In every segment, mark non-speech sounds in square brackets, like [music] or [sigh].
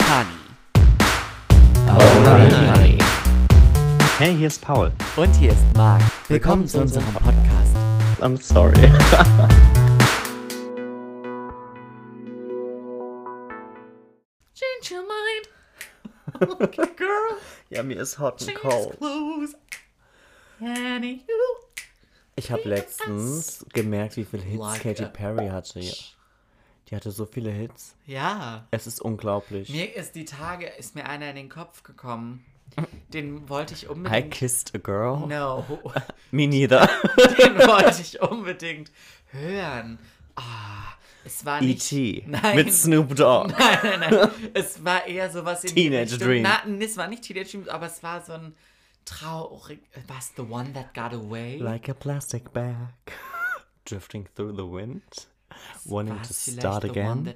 Honey. Alright. Hey, hier ist Paul. Und hier ist Marc. Willkommen zu unserem Podcast. I'm sorry. [laughs] Change your mind. Okay, [laughs] girl. ja, mir ist hot and cold. Ich habe letztens gemerkt, wie viele Hits Like Katy Perry hatte. Die hatte so viele Hits. Ja. Es ist unglaublich. Mir ist die Tage, ist mir einer in den Kopf gekommen. Den wollte ich I unbedingt. kissed a girl. No. [laughs] Me neither. [laughs] Den wollte ich unbedingt hören. Ah, es war nicht. E.T. Nein. Mit Snoop Dogg. [laughs] Nein, nein, nein. Es war eher sowas in Teenage Dream. Na, es war nicht Teenage Dream, aber es war so ein traurig. Was? The One That Got Away? Like a plastic bag. Drifting through the wind. Wanting to start again.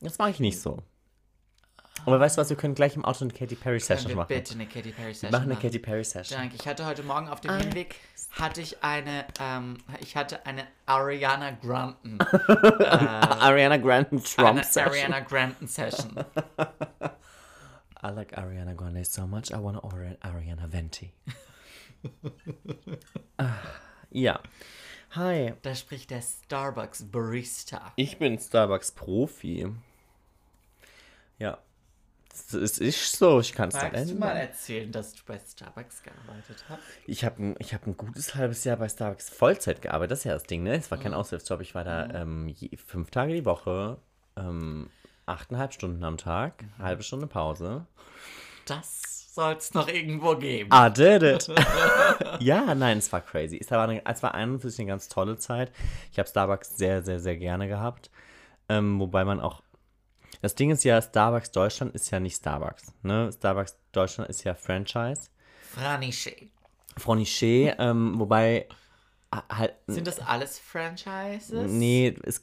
Das mache ich nicht so. Aber weißt du was, wir können gleich im Auto eine Katy Perry Session wir machen. bitte eine Katy Perry Wir Session machen eine? Katy Perry Session. Danke. Ich hatte heute Morgen auf dem Hinweg hatte ich eine, ähm, ich hatte eine Ariana Grande, [laughs] Ariana Grande Trump Session. Ariana Grande Session. [laughs] I like Ariana Grande so much, I want to order an Ariana Venti. [laughs] Ah, ja. Hi. Da spricht der Starbucks Barista. Ich bin Starbucks Profi. Ja. Es ist so, ich kann es nicht Magst du mal ändern. erzählen, dass du bei Starbucks gearbeitet hast? Ich habe ein, ich hab ein gutes halbes Jahr bei Starbucks Vollzeit gearbeitet. Das ist ja das Ding, ne? Es war kein Mhm. Aushilfsjob. Ich war da ähm, je, fünf Tage die Woche, ähm, achteinhalb Stunden am Tag, Mhm. halbe Stunde Pause. Das soll es noch irgendwo geben. I did it. [laughs] ja, nein, es war crazy. Es war, eine, es war an und für sich eine ganz tolle Zeit. Ich habe Starbucks sehr, sehr, sehr gerne gehabt. Ähm, wobei man auch. Das Ding ist ja, Starbucks Deutschland ist ja nicht Starbucks. Ne? Starbucks Deutschland ist ja Franchise. Franiche. Froniché, ähm, wobei ah, halt. Sind das alles Franchises? Nee, es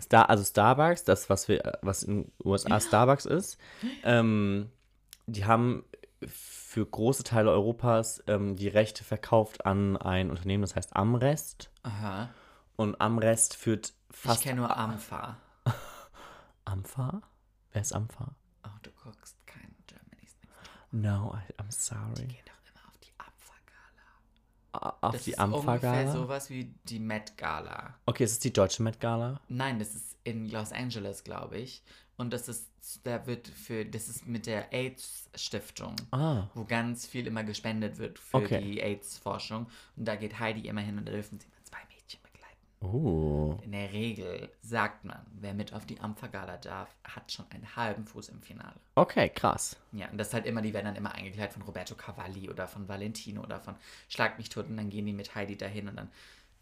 Star, also Starbucks, das, was wir, was in den USA Starbucks ist, ähm, die haben für große Teile Europas ähm, die Rechte verkauft an ein Unternehmen, das heißt Amrest. Aha. Und Amrest führt Ich fast. kenne nur Amfa. [laughs] Amfa? Wer ist Amfa? Oh, du guckst kein Germany's Next. No, I, I'm sorry. Geh doch immer auf die Amfa-Gala. Auf Das die ist ungefähr Amfa-Gala? sowas wie die Met-Gala. Okay, ist es die deutsche Met Gala? Nein, das ist in Los Angeles, glaube ich. Und das ist, da wird für, das ist mit der AIDS-Stiftung, Ah. wo ganz viel immer gespendet wird für Okay. die AIDS-Forschung. Und da geht Heidi immer hin und da dürfen sie immer zwei Mädchen begleiten. Oh. In der Regel sagt man, wer mit auf die Ampfergala darf, hat schon einen halben Fuß im Finale. Okay, krass. Ja, und das ist halt immer, die werden dann immer eingekleidet von Roberto Cavalli oder von Valentino oder von Schlag mich tot und dann gehen die mit Heidi dahin und dann,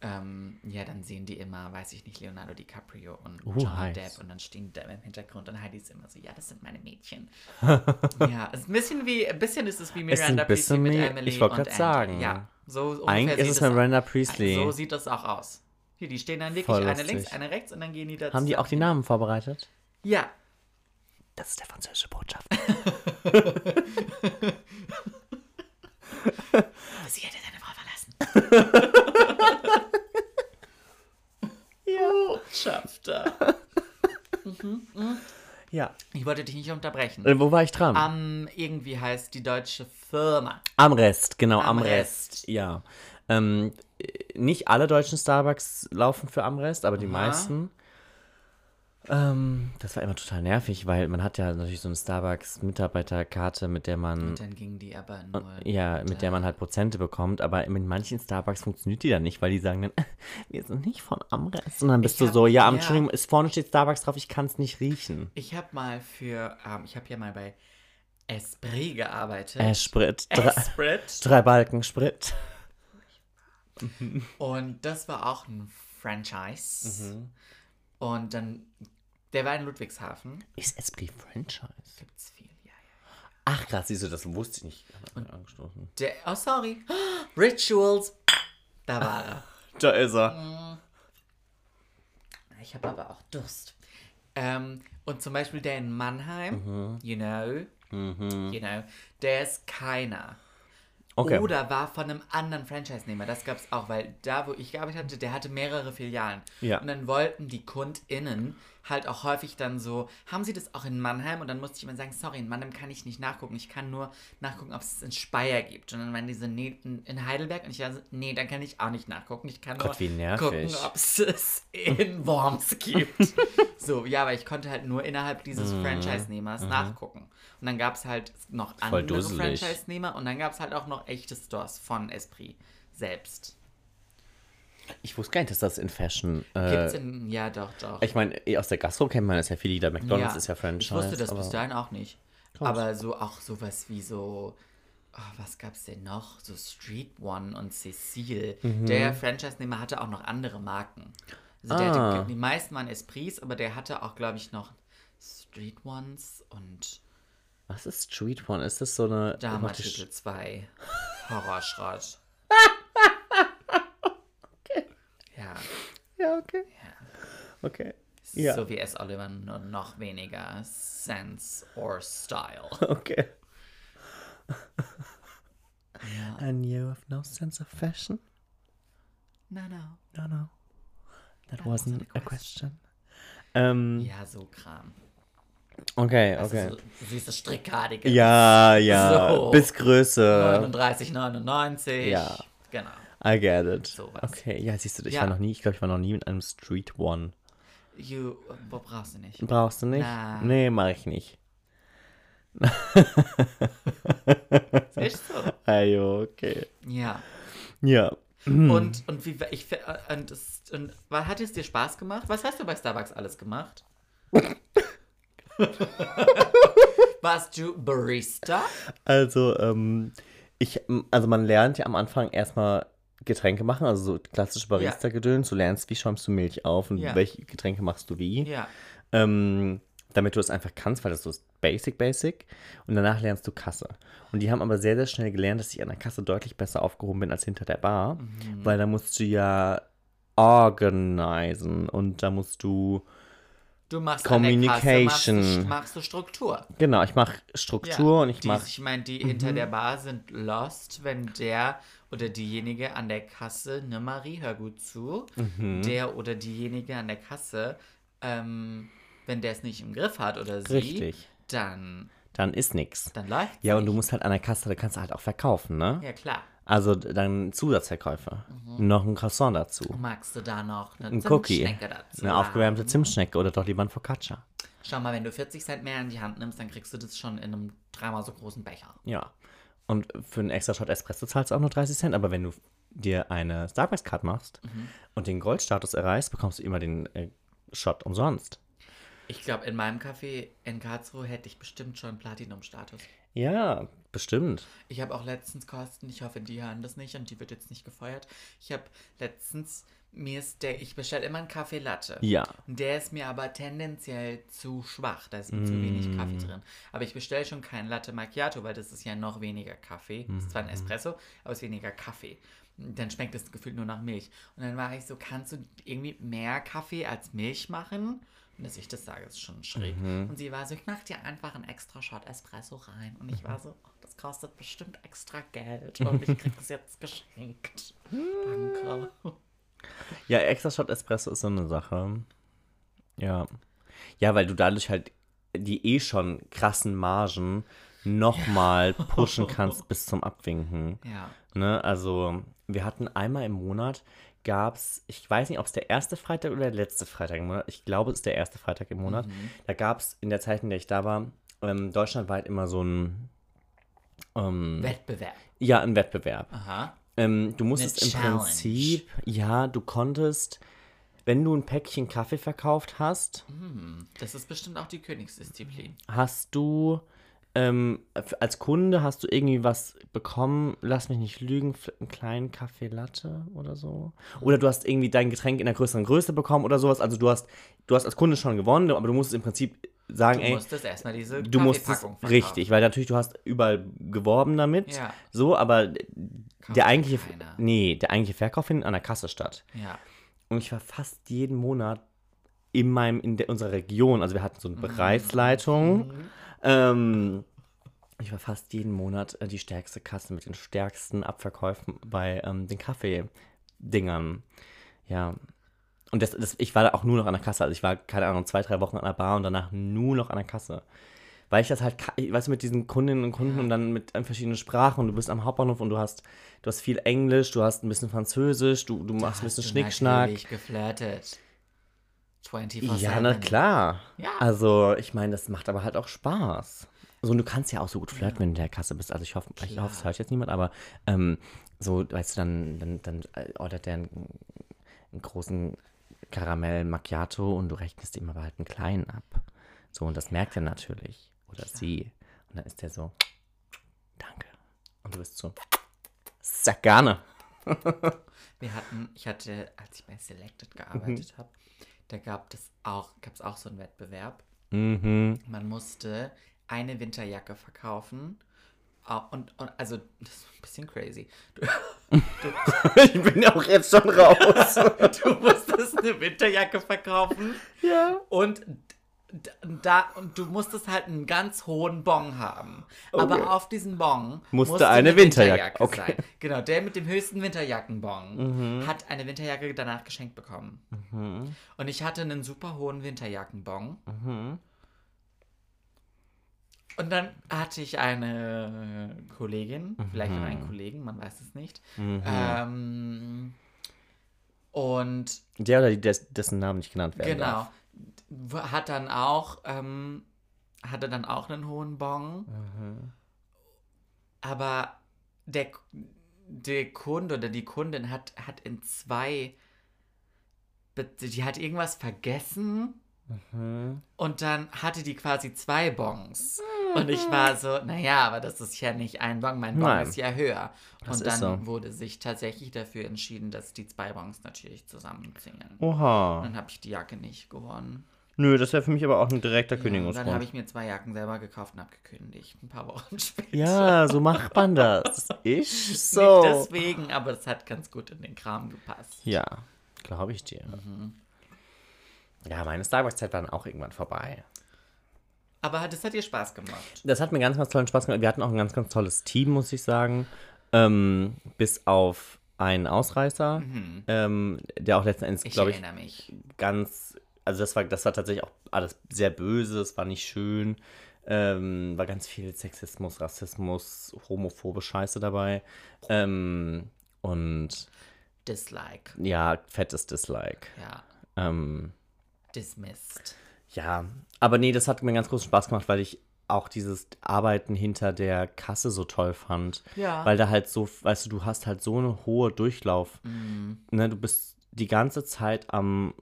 ähm, ja, dann sehen die immer, weiß ich nicht, Leonardo DiCaprio und Uh, Johnny heiß. Depp und dann stehen da im Hintergrund und Heidi ist immer so, ja, das sind meine Mädchen. [laughs] ja, ist ein bisschen wie, ein bisschen ist es wie Miranda Priestley mit Emily ich wollte Andy. sagen. Ja, so Eigentlich ist sieht es Miranda Priestley. So sieht das auch aus. Hier, die stehen dann wirklich eine links, eine rechts und dann gehen die da Haben die auch die Namen vorbereitet? Ja, Das ist der französische Botschaft. [laughs] [laughs] sie hätte deine Frau verlassen. Botschafter. Ja. Ich wollte dich nicht unterbrechen. Äh, wo war ich dran? Am, irgendwie heißt die deutsche Firma. Amrest, genau, Amrest. Amrest. Ja. Ähm, äh, nicht alle deutschen Starbucks laufen für Amrest, aber die Aha. meisten. Ähm, das war immer total nervig, weil man hat ja natürlich so eine Starbucks-Mitarbeiterkarte, mit der man. Und dann ging die aber nur. Ja, mit der man halt Prozente bekommt, aber in manchen Starbucks funktioniert die dann nicht, weil die sagen dann, [laughs] wir sind nicht von Amrest. Und dann bist Ich du hab- so, ja, ja. Entschuldigung, ist vorne steht Starbucks drauf, ich kann es nicht riechen. Ich habe mal für, ähm, ich habe ja mal bei Esprit gearbeitet. Äh, Sprit. Drei, Esprit. [laughs] drei Balken Sprit. Und das war auch ein Franchise. Mhm. Und dann, der war in Ludwigshafen. Ist Esprit Franchise? Gibt's viel, ja, ja. Ach krass, siehst du, das wusste ich nicht. Und angestoßen. Der, oh, sorry. [gasps] Rituals. Da war er. [laughs] Da ist er. Ich habe aber auch Durst. Ähm, und zum Beispiel der in Mannheim, Mhm. you know, you know, der ist keiner. Okay. Oder war von einem anderen Franchise-Nehmer. Das gab es auch, weil da, wo ich gearbeitet hatte, der hatte mehrere Filialen. Ja. Und dann wollten die KundInnen halt auch häufig dann so, haben sie das auch in Mannheim? Und dann musste ich immer sagen, sorry, in Mannheim kann ich nicht nachgucken. Ich kann nur nachgucken, ob es in Speyer gibt. Und dann waren diese, nee, in- Heidelberg. Und ich war so, nee, dann kann ich auch nicht nachgucken. Ich kann nur Gott, nervig. gucken, ob es es in Worms gibt. [laughs] so, ja, aber ich konnte halt nur innerhalb dieses Franchise-Nehmers nachgucken. Und dann gab es halt noch Mhm. Voll andere. Franchise-Nehmer und dann gab es halt auch noch echte Stores von Esprit selbst. Ich wusste gar nicht, dass das in Fashion. Gibt's Äh, in, ja, doch, doch. ich meine, aus der Gastro kennt man das ja viel. Der McDonalds ist ja Franchise. Ich wusste das bis dahin auch nicht. Aber so auch sowas wie so, oh, was gab's denn noch? So Street One und Cecile. Mhm. Der Franchise-Nehmer hatte auch noch andere Marken. Also der Ah. hatte, die meisten waren Esprits, aber der hatte auch, glaube ich, noch Street Ones und Was ist Street One? Ist das so eine. Dama-Titel 2. Horrorschrott. [laughs] Ja, Ja, okay. ja. Okay. Ja. So wie S. Oliver, nur noch weniger Sense or Style. [laughs] Okay. And you have no sense of fashion? No, no. No, no. That That wasn't wasn't a a question. Ähm, Ja, so Kram. okay, Das okay. so süße Strickkardige. Ja, ja. So. Bis Größe. 39,99. Ja. Genau. I get it. Sowas. Okay, ja, siehst du, ich Ja. war noch nie, ich glaube, ich war noch nie mit einem Street One. You, wo brauchst du nicht? Brauchst du nicht? Na. Nee, mach ich nicht. [laughs] Ist so. Ayo, okay. Ja. Ja. Und, und wie ich äh, und, es, und was hat es dir Spaß gemacht? Was hast du bei Starbucks alles gemacht? [laughs] Warst du Barista? Also, ähm, ich, also man lernt ja am Anfang erstmal Getränke machen, also so klassische Barista-Gedöns. Du lernst, wie schäumst du Milch auf und welche Getränke machst du wie. Ja. Ähm, damit du es einfach kannst, weil das so ist basic, basic. Und danach lernst du Kasse. Und die haben aber sehr, sehr schnell gelernt, dass ich an der Kasse deutlich besser aufgehoben bin als hinter der Bar. Mhm. Weil da musst du ja organisen und da musst du, Du machst der Kasse, machst, Communication. du, machst du Struktur. genau, ich mache Struktur Ja, und ich mache, Ich meine, die hinter der Bar sind lost, wenn der oder diejenige an der Kasse, ne Marie, hör gut zu, Mhm. der oder diejenige an der Kasse, ähm, wenn der es nicht im Griff hat oder sie, Richtig. dann, dann ist nix. dann läuft Ja, und du musst halt an der Kasse, da kannst du halt auch verkaufen, ne? Ja, klar. Also dann Zusatzverkäufe. Noch ein Croissant dazu. Magst du da noch eine Ein Cookie. Dazu? Eine aufgewärmte Zimtschnecke oder doch lieber ein Focaccia. Schau mal, wenn du 40 Cent mehr in die Hand nimmst, dann kriegst du das schon in einem dreimal so großen Becher. Ja. Und für einen extra Shot Espresso zahlst du auch nur 30 Cent, aber wenn du dir eine Starbucks-Card machst Mhm. und den Goldstatus erreichst, bekommst du immer den äh, Shot umsonst. Ich glaube, in meinem Café in Karlsruhe hätte ich bestimmt schon Platinum-Status. Ja, bestimmt. Ich habe auch letztens Kosten, ich hoffe, die hören das nicht und die wird jetzt nicht gefeuert. Ich habe letztens, mir ist der, ich bestelle immer einen Kaffee Latte. Ja. Der ist mir aber tendenziell zu schwach, da ist mir zu wenig Mm. Kaffee drin. Aber ich bestelle schon keinen Latte Macchiato, weil das ist ja noch weniger Kaffee. Das ist zwar ein Mm. Espresso, aber es ist weniger Kaffee. Dann schmeckt es gefühlt nur nach Milch. Und dann war ich so, kannst du irgendwie mehr Kaffee als Milch machen? Und dass ich das sage, ist schon schräg. Mhm. Und sie war so, ich mach dir einfach einen extra Shot Espresso rein. Und ich war so, oh, das kostet bestimmt extra Geld. Und ich krieg es jetzt geschenkt. [laughs] Danke. Ja, extra Shot Espresso ist so eine Sache. Ja. Ja, weil du dadurch halt die eh schon krassen Margen nochmal [laughs] pushen kannst bis zum Abwinken. Ja. Ne? Also, wir hatten einmal im Monat, gab es, ich weiß nicht, ob es der erste Freitag oder der letzte Freitag im Monat, ich glaube, es ist der erste Freitag im Monat. Da gab es in der Zeit, in der ich da war, ähm, deutschlandweit immer so ein, ähm, Wettbewerb. ja, ein Wettbewerb. Aha. Ähm, du musstest im. Prinzip, ja, du konntest, wenn du ein Päckchen Kaffee verkauft hast, Das ist bestimmt auch die Königsdisziplin. hast du ähm, als Kunde hast du irgendwie was bekommen, lass mich nicht lügen, einen kleinen Kaffee Latte oder so. Oder du hast irgendwie dein Getränk in einer größeren Größe bekommen oder sowas. Also du hast, du hast als Kunde schon gewonnen, aber du musstest im Prinzip sagen, Du ey, musstest erstmal diese du musstest richtig, weil natürlich du hast überall geworben damit, Ja. so, aber der eigentliche, keiner. nee, der eigentliche Verkauf findet an der Kasse statt. Ja. Und ich war fast jeden Monat in meinem, in der, unserer Region, also wir hatten so Mhm. eine Bereichsleitung, ähm, Ich war fast jeden Monat äh, die stärkste Kasse mit den stärksten Abverkäufen bei ähm, den Kaffee-Dingern. Ja. Und das, das, ich war da auch nur noch an der Kasse. Also ich war, keine Ahnung, zwei, drei Wochen an der Bar und danach nur noch an der Kasse. Weil ich das halt, weißt du, mit diesen Kundinnen und Kunden und dann mit ähm, verschiedenen Sprachen und du bist am Hauptbahnhof und du hast, du hast viel Englisch, du hast ein bisschen Französisch, du, du machst ein bisschen Schnickschnack. natürlich geflirtet. 24 Ja, na klar. Ja. Also, ich meine, das macht aber halt auch Spaß. So, und du kannst ja auch so gut flirten, wenn du in der Kasse bist. Also, ich hoffe, ich Klar. hoffe, es hört jetzt niemand, aber ähm, so, weißt du, dann, dann, dann äh, ordert der einen, einen großen Karamell Macchiato und du rechnest ihm aber halt einen kleinen ab. So, und das merkt er natürlich. Oder sie. Und dann ist der so, danke. Und du bist so, sehr gerne. [laughs] Wir hatten, ich hatte, als ich bei Selected Mhm. gearbeitet habe, da gab es auch, auch so einen Wettbewerb. Mhm. Man musste eine Winterjacke verkaufen. Ah, Und, und also, das ist ein bisschen crazy. Du, [laughs] Ich bin ja auch jetzt schon raus. [laughs] du musstest eine Winterjacke verkaufen ja. und da und du musstest halt einen ganz hohen Bon haben. Okay. Aber auf diesen Bon Musste eine Winterjacke, okay. sein. Genau, der mit dem höchsten Winterjackenbon hat eine Winterjacke danach geschenkt bekommen. Und ich hatte einen super hohen Winterjackenbon. Und dann hatte ich eine Kollegin, vielleicht auch einen Kollegen, man weiß es nicht. Ähm, und Der oder die, des, dessen Namen nicht genannt werden Genau. darf. Hat dann auch, ähm, hatte dann auch einen hohen Bon. Aber der, der Kunde oder die Kundin hat, hat in zwei, die hat irgendwas vergessen und dann hatte die quasi zwei Bons. Und ich war so, naja, aber das ist ja nicht ein Bon, mein Bon Nein. ist ja höher. Das und dann so. wurde sich tatsächlich dafür entschieden, dass die zwei Bons natürlich zusammenzählen. Oha. Dann habe ich die Jacke nicht gewonnen. Nö, das wäre für mich aber auch ein direkter Ja, und dann habe ich mir zwei Jacken selber gekauft und habe gekündigt. Ein paar Wochen [laughs] später. Ja, so macht man das. Ich [laughs] Nicht so. deswegen, aber es hat ganz gut in den Kram gepasst. Ja, glaube ich dir. Ja, meine Starbucks-Zeit war dann auch irgendwann vorbei. Aber das hat dir Spaß gemacht. Das hat mir ganz, ganz tollen Spaß gemacht. Wir hatten auch ein ganz, ganz tolles Team, muss ich sagen. Ähm, bis auf einen Ausreißer, ähm, der auch letzten Endes, Ich glaube ich, erinnere mich. ganz, also das war, das war tatsächlich auch alles sehr böse, es war nicht schön, ähm, war ganz viel Sexismus, Rassismus, homophobe Scheiße dabei. Ähm, und Dislike. ja, fettes Dislike. Ja. Ähm, Dismissed. Ja, aber nee, das hat mir ganz großen Spaß gemacht, weil ich auch dieses Arbeiten hinter der Kasse so toll fand. Ja. Weil da halt so, weißt du, du hast halt so eine hohe Durchlauf. Mhm. Ne, du bist die ganze Zeit am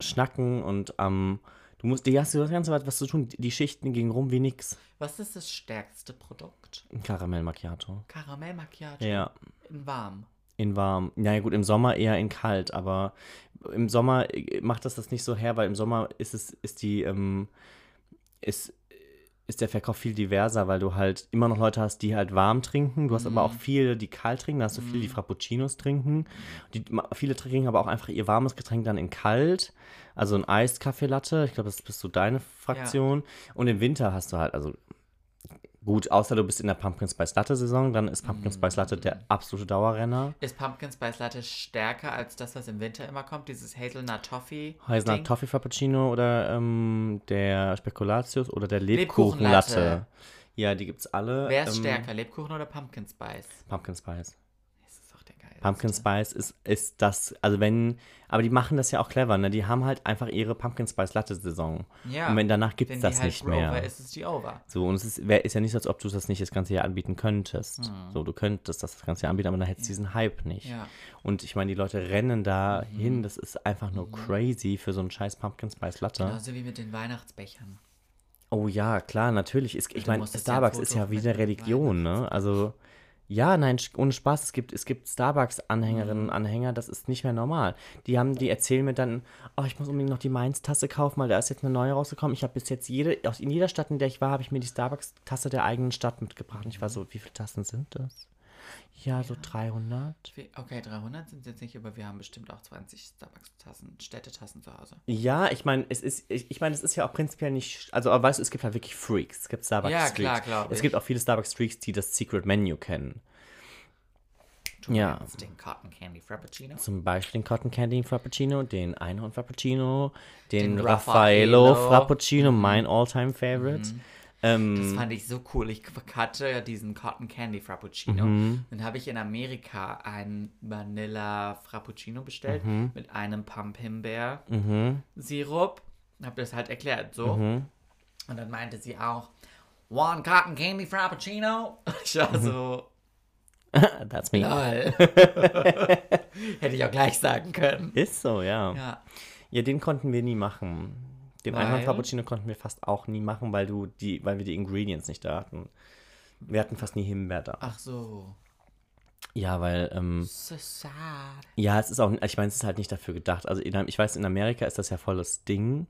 Schnacken und am. Du musst, die hast du das ganze Zeit was zu tun. Die Schichten gingen rum wie nix. Was ist das stärkste Produkt? Ein Karamell Macchiato. Karamell Macchiato. Ja, In warm. In warm. Naja, gut, im Sommer eher in kalt, aber im Sommer äh, macht das das nicht so her, weil im Sommer ist es, ist die, ähm, ist, ist der Verkauf viel diverser, weil du halt immer noch Leute hast, die halt warm trinken. Du hast aber auch viele, die kalt trinken. Da hast du viele, die Frappuccinos trinken. Die, viele trinken aber auch einfach ihr warmes Getränk dann in kalt. Also ein Eis Kaffee Latte. Ich glaube, das bist so deine Fraktion. Und im Winter hast du halt, also gut, außer du bist in der Pumpkin Spice Latte Saison, dann ist Pumpkin Spice Latte der absolute Dauerrenner. Ist Pumpkin Spice Latte stärker als das, was im Winter immer kommt? Dieses Hazelnut Toffee? Hazelnut? Toffee Frappuccino oder ähm, der Spekulatius oder der Lebkuchenlatte. Lebkuchenlatte. Ja, die gibt's alle. Wer ist ähm, stärker, Lebkuchen oder Pumpkin Spice? Pumpkin Spice. Das ist doch der geilste. Pumpkin Spice ist, ist das, also wenn, aber die machen das ja auch clever, ne? Die haben halt einfach ihre Pumpkin Spice Latte Saison. Ja. Und wenn danach gibt's Wenn das halt nicht mehr. ist es die Over. So, und es ist, wär, ist ja nicht so, als ob du das nicht das ganze Jahr anbieten könntest. So, du könntest das das ganze Jahr anbieten, aber dann hättest du diesen Hype nicht. Ja. Und ich meine, die Leute rennen da hin, das ist einfach nur crazy für so einen scheiß Pumpkin Spice Latte. Genauso wie mit den Weihnachtsbechern. Oh ja, klar, natürlich. Ist, ich meine, ja Starbucks ist ja wieder dem Religion, ne? Also, ja, nein, ohne Spaß. Es gibt, es gibt Starbucks-Anhängerinnen und Anhänger, das ist nicht mehr normal. Die haben, die erzählen mir dann, oh, ich muss unbedingt noch die Mainz-Tasse kaufen, weil da ist jetzt eine neue rausgekommen. Ich habe bis jetzt jede, aus in jeder Stadt, in der ich war, habe ich mir die Starbucks-Tasse der eigenen Stadt mitgebracht. Und ich war so, wie viele Tassen sind das? Ja, so 300. Wie- Okay, 300 sind jetzt nicht, aber wir haben bestimmt auch 20 Starbucks-Tassen, Städtetassen zu Hause. Ja, ich meine, es ist, ich, ich meine, es ist ja auch prinzipiell nicht, also aber weißt du, es gibt halt wirklich Freaks. Es gibt Starbucks Ja, Freaks. klar, glaub Es ich. gibt auch viele Starbucks Freaks, die das Secret Menu kennen. Du Ja. den Cotton Candy Frappuccino? Zum Beispiel den Cotton Candy Frappuccino, den Einhorn Frappuccino, den, Den Raffaello. Frappuccino, mein All-Time Favorite. Das Ähm, fand ich so cool. Ich hatte ja diesen Cotton Candy Frappuccino. Mhm. Dann habe ich in Amerika einen Vanilla Frappuccino bestellt Mhm. mit einem Pump Himbeer Sirup. Habe das halt erklärt so. Mhm. Und dann meinte sie auch, One Cotton Candy Frappuccino. [laughs] Ich war Mhm. so, [laughs] that's me. lol. [laughs] Hätte ich auch gleich sagen können. Ist so, ja. Ja. Ja, den konnten wir nie machen. Den Weil? Einhorn Frappuccino konnten wir fast auch nie machen, weil du die, weil wir die Ingredients nicht da hatten. Wir hatten fast nie Himbeer da. Ach so. Ja, weil, ähm, So sad. ja, es ist auch, ich meine, es ist halt nicht dafür gedacht. Also, in, ich weiß, in Amerika ist das ja voll das Ding.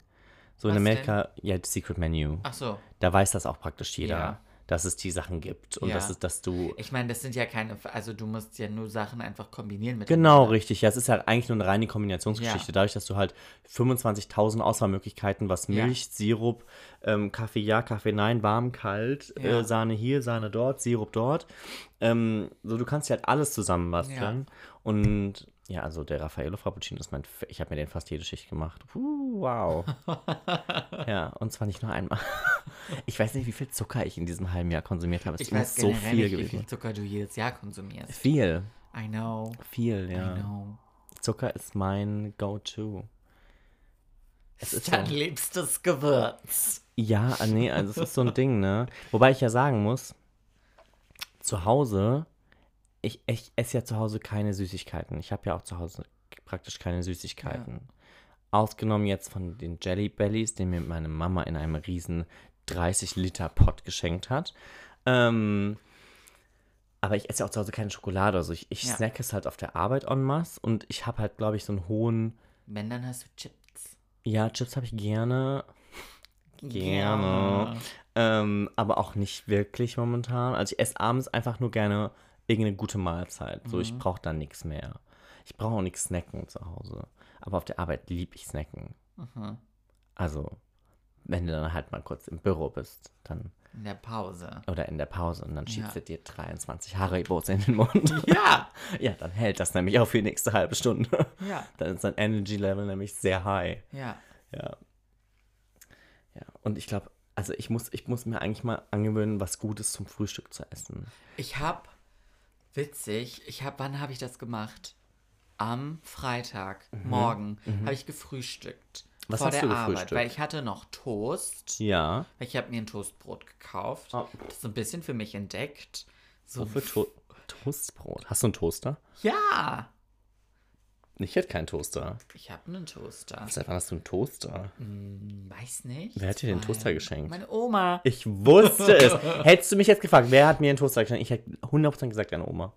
So in Was Amerika, ja, das Secret Menu. Ach so. Da weiß das auch praktisch jeder, Ja. Dass es die Sachen gibt. Und Ja. dass, es, dass du. Ich meine, das sind ja keine, also du musst ja nur Sachen einfach kombinieren mit Genau, richtig. Ja, es ist halt eigentlich nur eine reine Kombinationsgeschichte. Ja. Dadurch, dass du halt 25.000 Auswahlmöglichkeiten, was Ja. Milch, Sirup, ähm, Kaffee ja, Kaffee nein, warm, kalt, Ja. äh, Sahne hier, Sahne dort, Sirup dort. Ähm, so, du kannst ja halt alles zusammenbasteln. Und ja, also der Raffaello Frappuccino ist mein, F- ich habe mir den fast jede Schicht gemacht. Puh, wow. [laughs] ja, und zwar nicht nur einmal. [laughs] Ich weiß nicht, wie viel Zucker ich in diesem halben Jahr konsumiert habe. Es Ich weiß so generell viel nicht, wie gewesen. viel Zucker du jedes Jahr konsumierst. Viel, I know, viel, ja. I know. Zucker ist mein Go-To. Es ist Dein so. liebstes Gewürz. Ja, nee, also es ist so ein Ding, ne? Wobei ich ja sagen muss, zu Hause, ich, ich esse ja zu Hause keine Süßigkeiten. Ich habe ja auch zu Hause praktisch keine Süßigkeiten. Ausgenommen jetzt von den Jelly Bellies, den mir meine Mama in einem riesen 30 Liter Pot geschenkt hat. Ähm, aber ich esse ja auch zu Hause keine Schokolade. Also ich, ich Ja. snacke es halt auf der Arbeit en masse und ich habe halt, glaube ich, so einen hohen Wenn, dann hast du Chips. Ja, Chips habe ich gerne. Gerne. Ähm, aber auch nicht wirklich momentan. Also ich esse abends einfach nur gerne irgendeine gute Mahlzeit. So, ich brauche da nichts mehr. Ich brauche auch nichts snacken zu Hause. Aber auf der Arbeit liebe ich snacken. Also, wenn du dann halt mal kurz im Büro bist, dann In der Pause. oder in der Pause und dann schiebst Ja. du dir 23 Haribos in den Mund. [laughs] Ja. [laughs] ja, dann hält das nämlich auch für die nächste halbe Stunde. Ja. [laughs] Dann ist dein Energy Level nämlich sehr high. Ja. Ja. Ja, und ich glaube, also ich muss, ich muss mir eigentlich mal angewöhnen, was Gutes zum Frühstück zu essen. Ich hab, witzig, ich hab, wann habe ich das gemacht? Am Freitag, morgen, habe ich gefrühstückt. Mhm. Was vor hast der du Arbeit, gefrühstückt? weil ich hatte noch Toast. Ja. Weil ich habe mir ein Toastbrot gekauft. Oh. Das so ein bisschen für mich entdeckt. So, Wofür to Toastbrot? Hast du einen Toaster? ja, Ich hätte keinen Toaster. ich habe einen Toaster. Seit wann hast du einen Toaster? Weiß nicht. Wer hat dir den Toaster geschenkt? Meine Oma. Ich wusste es. [laughs] Hättest du mich jetzt gefragt, wer hat mir einen Toaster geschenkt? Ich hätte 100% gesagt, deine Oma.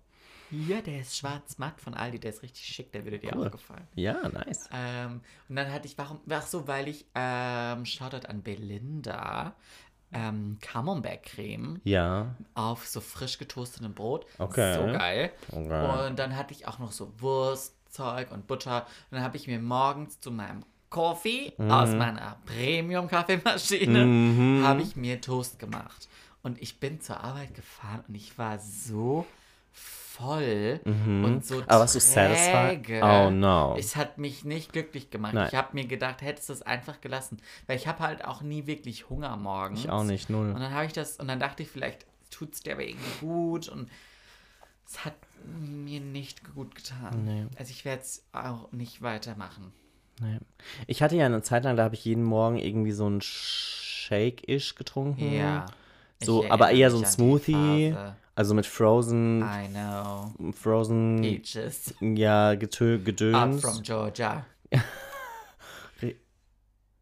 Ja, der ist schwarz-matt von Aldi, der ist richtig schick, der würde dir Cool. auch gefallen. Ja, nice. Ähm, und dann hatte ich, warum, ach so, weil ich, ähm, Shoutout an Belinda, ähm, Camembert-Creme Ja. auf so frisch getoastetem Brot. Okay. So geil. Okay. Und dann hatte ich auch noch so Wurstzeug und Butter. Und dann habe ich mir morgens zu meinem Coffee Mhm. aus meiner Premium-Kaffeemaschine, habe ich mir Toast gemacht. Und ich bin zur Arbeit gefahren und ich war so voll und so Mhm. Aber warst du satisfied? Oh, no. Es hat mich nicht glücklich gemacht. Nein. Ich habe mir gedacht, hättest du es einfach gelassen. Weil ich habe halt auch nie wirklich Hunger morgens. Ich auch nicht, null. Und dann habe ich das, und dann dachte ich, vielleicht tut es dir aber irgendwie gut und es hat mir nicht gut getan. Nee. Also ich werde es auch nicht weitermachen. Nee. Ich hatte ja eine Zeit lang, da habe ich jeden Morgen irgendwie so ein Shake-ish getrunken. Ja. So, aber eher so ein Smoothie. Also mit Frozen, I know. Frozen, Peaches. ja, Getö Up Gedöns. from Georgia. [laughs]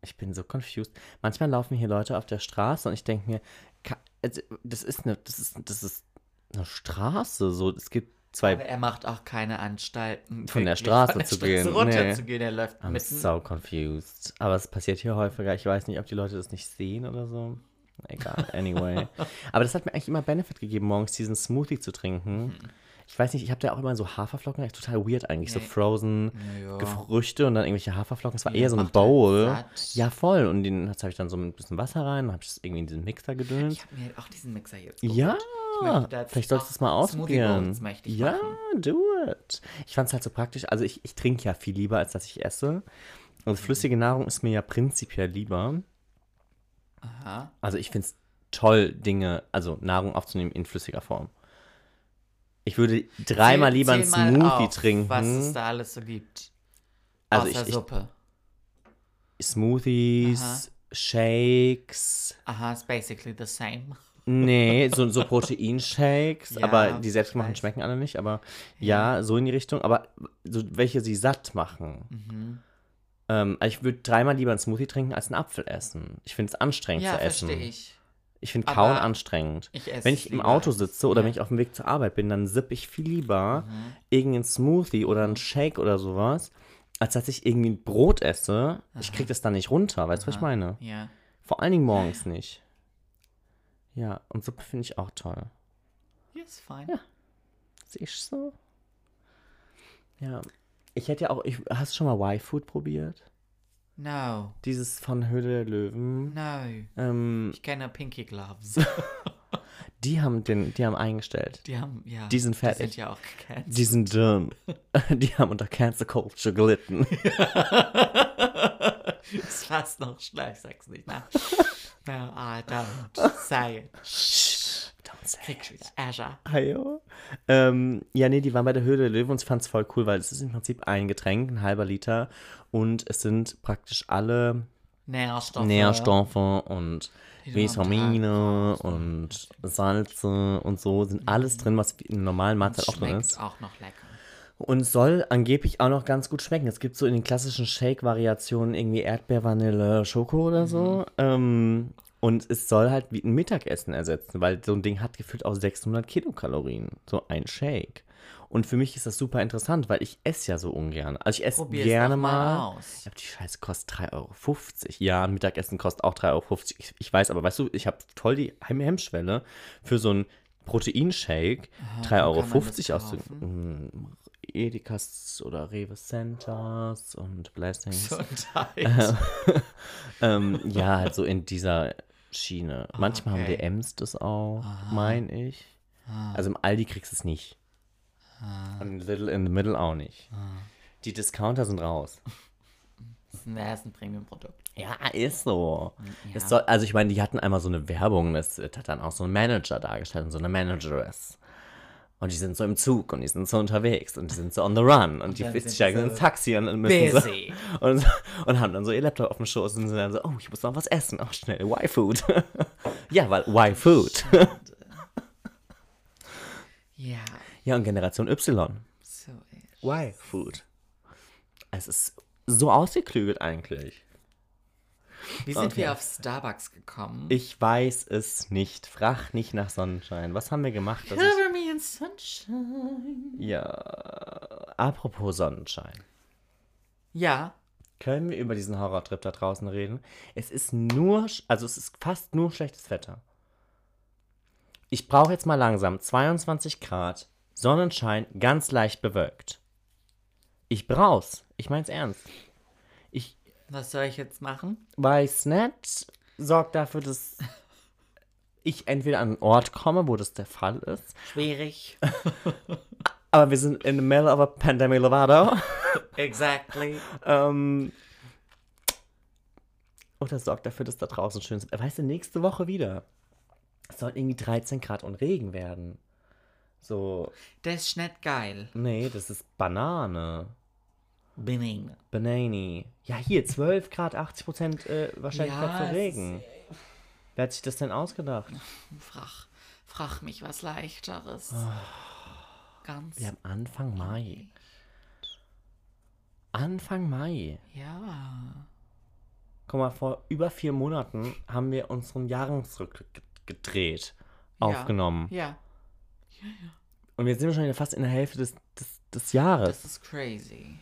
Ich bin so confused. Manchmal laufen hier Leute auf der Straße und ich denke mir, also, das ist eine, das ist, das ist eine Straße. So, es gibt zwei. Aber er macht auch keine Anstalten. Von der Straße von der zu Straße gehen. runter Nee. zu gehen. Er läuft I'm mitten. so confused. Aber es passiert hier häufiger. Ich weiß nicht, ob die Leute das nicht sehen oder so. Egal, anyway. [laughs] Aber das hat mir eigentlich immer Benefit gegeben, morgens diesen Smoothie zu trinken. Ich weiß nicht, ich habe da auch immer so Haferflocken, echt total weird eigentlich. So Nee. frozen Ja, ja. Gefrüchte und dann irgendwelche Haferflocken. Es war Ja, eher so eine macht halt Bowl. ja, voll. Und den habe ich dann so mit ein bisschen Wasser rein, habe ich das irgendwie in diesen Mixer gedönt. Ich habe mir auch diesen Mixer jetzt Ja, geholt. Jetzt vielleicht sollst du es mal ausprobieren. Ja, machen. do it. Ich fand es halt so praktisch. Also ich, ich trinke ja viel lieber, als dass ich esse. Also flüssige Nahrung ist mir ja prinzipiell lieber. Aha. Also ich finde es toll, Dinge, also Nahrung aufzunehmen in flüssiger Form. Ich würde dreimal lieber einen Smoothie auf, trinken. Was es da alles so gibt. Also Außer ich- ich- Suppe. Smoothies, Aha. Shakes. Aha, it's basically the same. Nee, so, so Proteinshakes, Ja, aber die selbstgemachten weiß. schmecken alle nicht, aber ja. so in die Richtung, aber so welche sie satt machen. Mhm. Ähm, also ich würde dreimal lieber einen Smoothie trinken als einen Apfel essen. Ich finde es anstrengend Ja, zu essen. verstehe ich. Ich finde Kauen anstrengend. Ich esse Wenn ich im Auto sitze oder ja. wenn ich auf dem Weg zur Arbeit bin, dann sippe ich viel lieber Mhm. irgendeinen Smoothie oder einen Shake oder sowas, als dass ich irgendwie ein Brot esse. Ich kriege das dann nicht runter, weißt du, was ich meine? Ja. Vor allen Dingen morgens nicht. Ja, und Suppe finde ich auch toll. Ja, ist fein. Ja. Sehe ich so. Ja. Ich hätte ja auch, ich, hast du schon mal Y-Food probiert? No, Dieses von Höhle der Löwen. no. Ähm, Ich kenne Pinky Gloves. [laughs] die haben den, die haben eingestellt. Die haben, ja. Die sind Die fertig. sind ja auch gecancelt. Die sind dünn. [laughs] Die haben unter Cancer Culture gelitten. [laughs] ist fast noch schlecht, sag's nicht. Ne? No, I don't [laughs] say it. Don't say Kriegst wieder Azure. Ayo. Ähm, ja, nee, die waren bei der Höhle der Löwen und ich fand es voll cool, weil es ist im Prinzip ein Getränk, ein halber Liter und es sind praktisch alle Nährstoffe. Nährstoffe und Vitamine ne? und Salze und so sind alles drin, was in normalen Mahlzeit auch drin ist. auch noch lecker. Und soll angeblich auch noch ganz gut schmecken. Es gibt so in den klassischen Shake-Variationen irgendwie Erdbeer, Vanille, Schoko oder so. Ähm, und es soll halt wie ein Mittagessen ersetzen, weil so ein Ding hat gefühlt auch 600 Kilokalorien. So ein Shake. Und für mich ist das super interessant, weil ich esse ja so ungern. Also ich esse Probier's gerne mal mal. aus. Ich glaube, die Scheiße kostet 3,50 Euro. Ja, ein Mittagessen kostet auch 3,50 Euro. Ich, ich weiß, aber weißt du, ich habe voll die Hemm- Hemmschwelle für so ein Proteinshake 3,50 Euro auszugeben. Edekas oder Rewe Centers und Blessings. Gesundheit. [laughs] Ähm, ja, halt so in dieser Schiene. Manchmal haben okay. DMs das auch, meine ich. Also im Aldi kriegst du es nicht. Und Little in the Middle auch nicht. Die Discounter sind raus. Das ist ein, Premium-Produkt. Ja, ist so. Ja. Soll, also ich meine, die hatten einmal so eine Werbung, das hat dann auch so ein Manager dargestellt und so eine Manageress. Und die sind so im Zug und die sind so unterwegs und die sind so on the run und, die steigen so ins Taxi und müssen busy. so [laughs] und, und haben dann so ihr Laptop auf dem Schoß und sind dann so, oh, ich muss noch was essen, oh schnell, Y-Food. [laughs] ja, weil Y-Food. [laughs] Ja, ja, und Generation Y. so ist. Y-Food. Es ist so ausgeklügelt eigentlich. Wie sind Okay. wir auf Starbucks gekommen? Ich weiß es nicht. Frag nicht nach Sonnenschein. Was haben wir gemacht? dass ich- In sunshine. Ja, apropos Sonnenschein. Ja, Können wir über diesen Horrortrip da draußen reden? Es ist nur, also es ist fast nur schlechtes Wetter. Ich brauche jetzt mal langsam 22 Grad, Sonnenschein, ganz leicht bewölkt. Ich brauch's. Ich mein's ernst. Ich was soll ich jetzt machen? weiß nicht, sorgt dafür, dass ich entweder an einen Ort komme, wo das der Fall ist, Schwierig. [laughs] aber wir sind in the middle of a pandemic, Lovato. [laughs] exactly. Ähm, oder sorgt dafür, dass da draußen schön ist. Weißt du, nächste Woche wieder. Es soll irgendwie 13 Grad und Regen werden. So, Das ist nicht geil. nee, das ist Banane. Binning. Banani. Ja, hier, 12 Grad, 80 Prozent äh, Wahrscheinlichkeit Ja, für Regen. Wer hat sich das denn ausgedacht? Frag, frag mich was leichteres. Ganz. Wir haben Anfang Mai. Anfang Mai. Ja. Guck mal, vor über vier Monaten haben wir unseren Jahresrückblick ge- gedreht, Ja. aufgenommen. Ja, Und wir sind schon wieder fast in der Hälfte des, des, des Jahres. das ist crazy.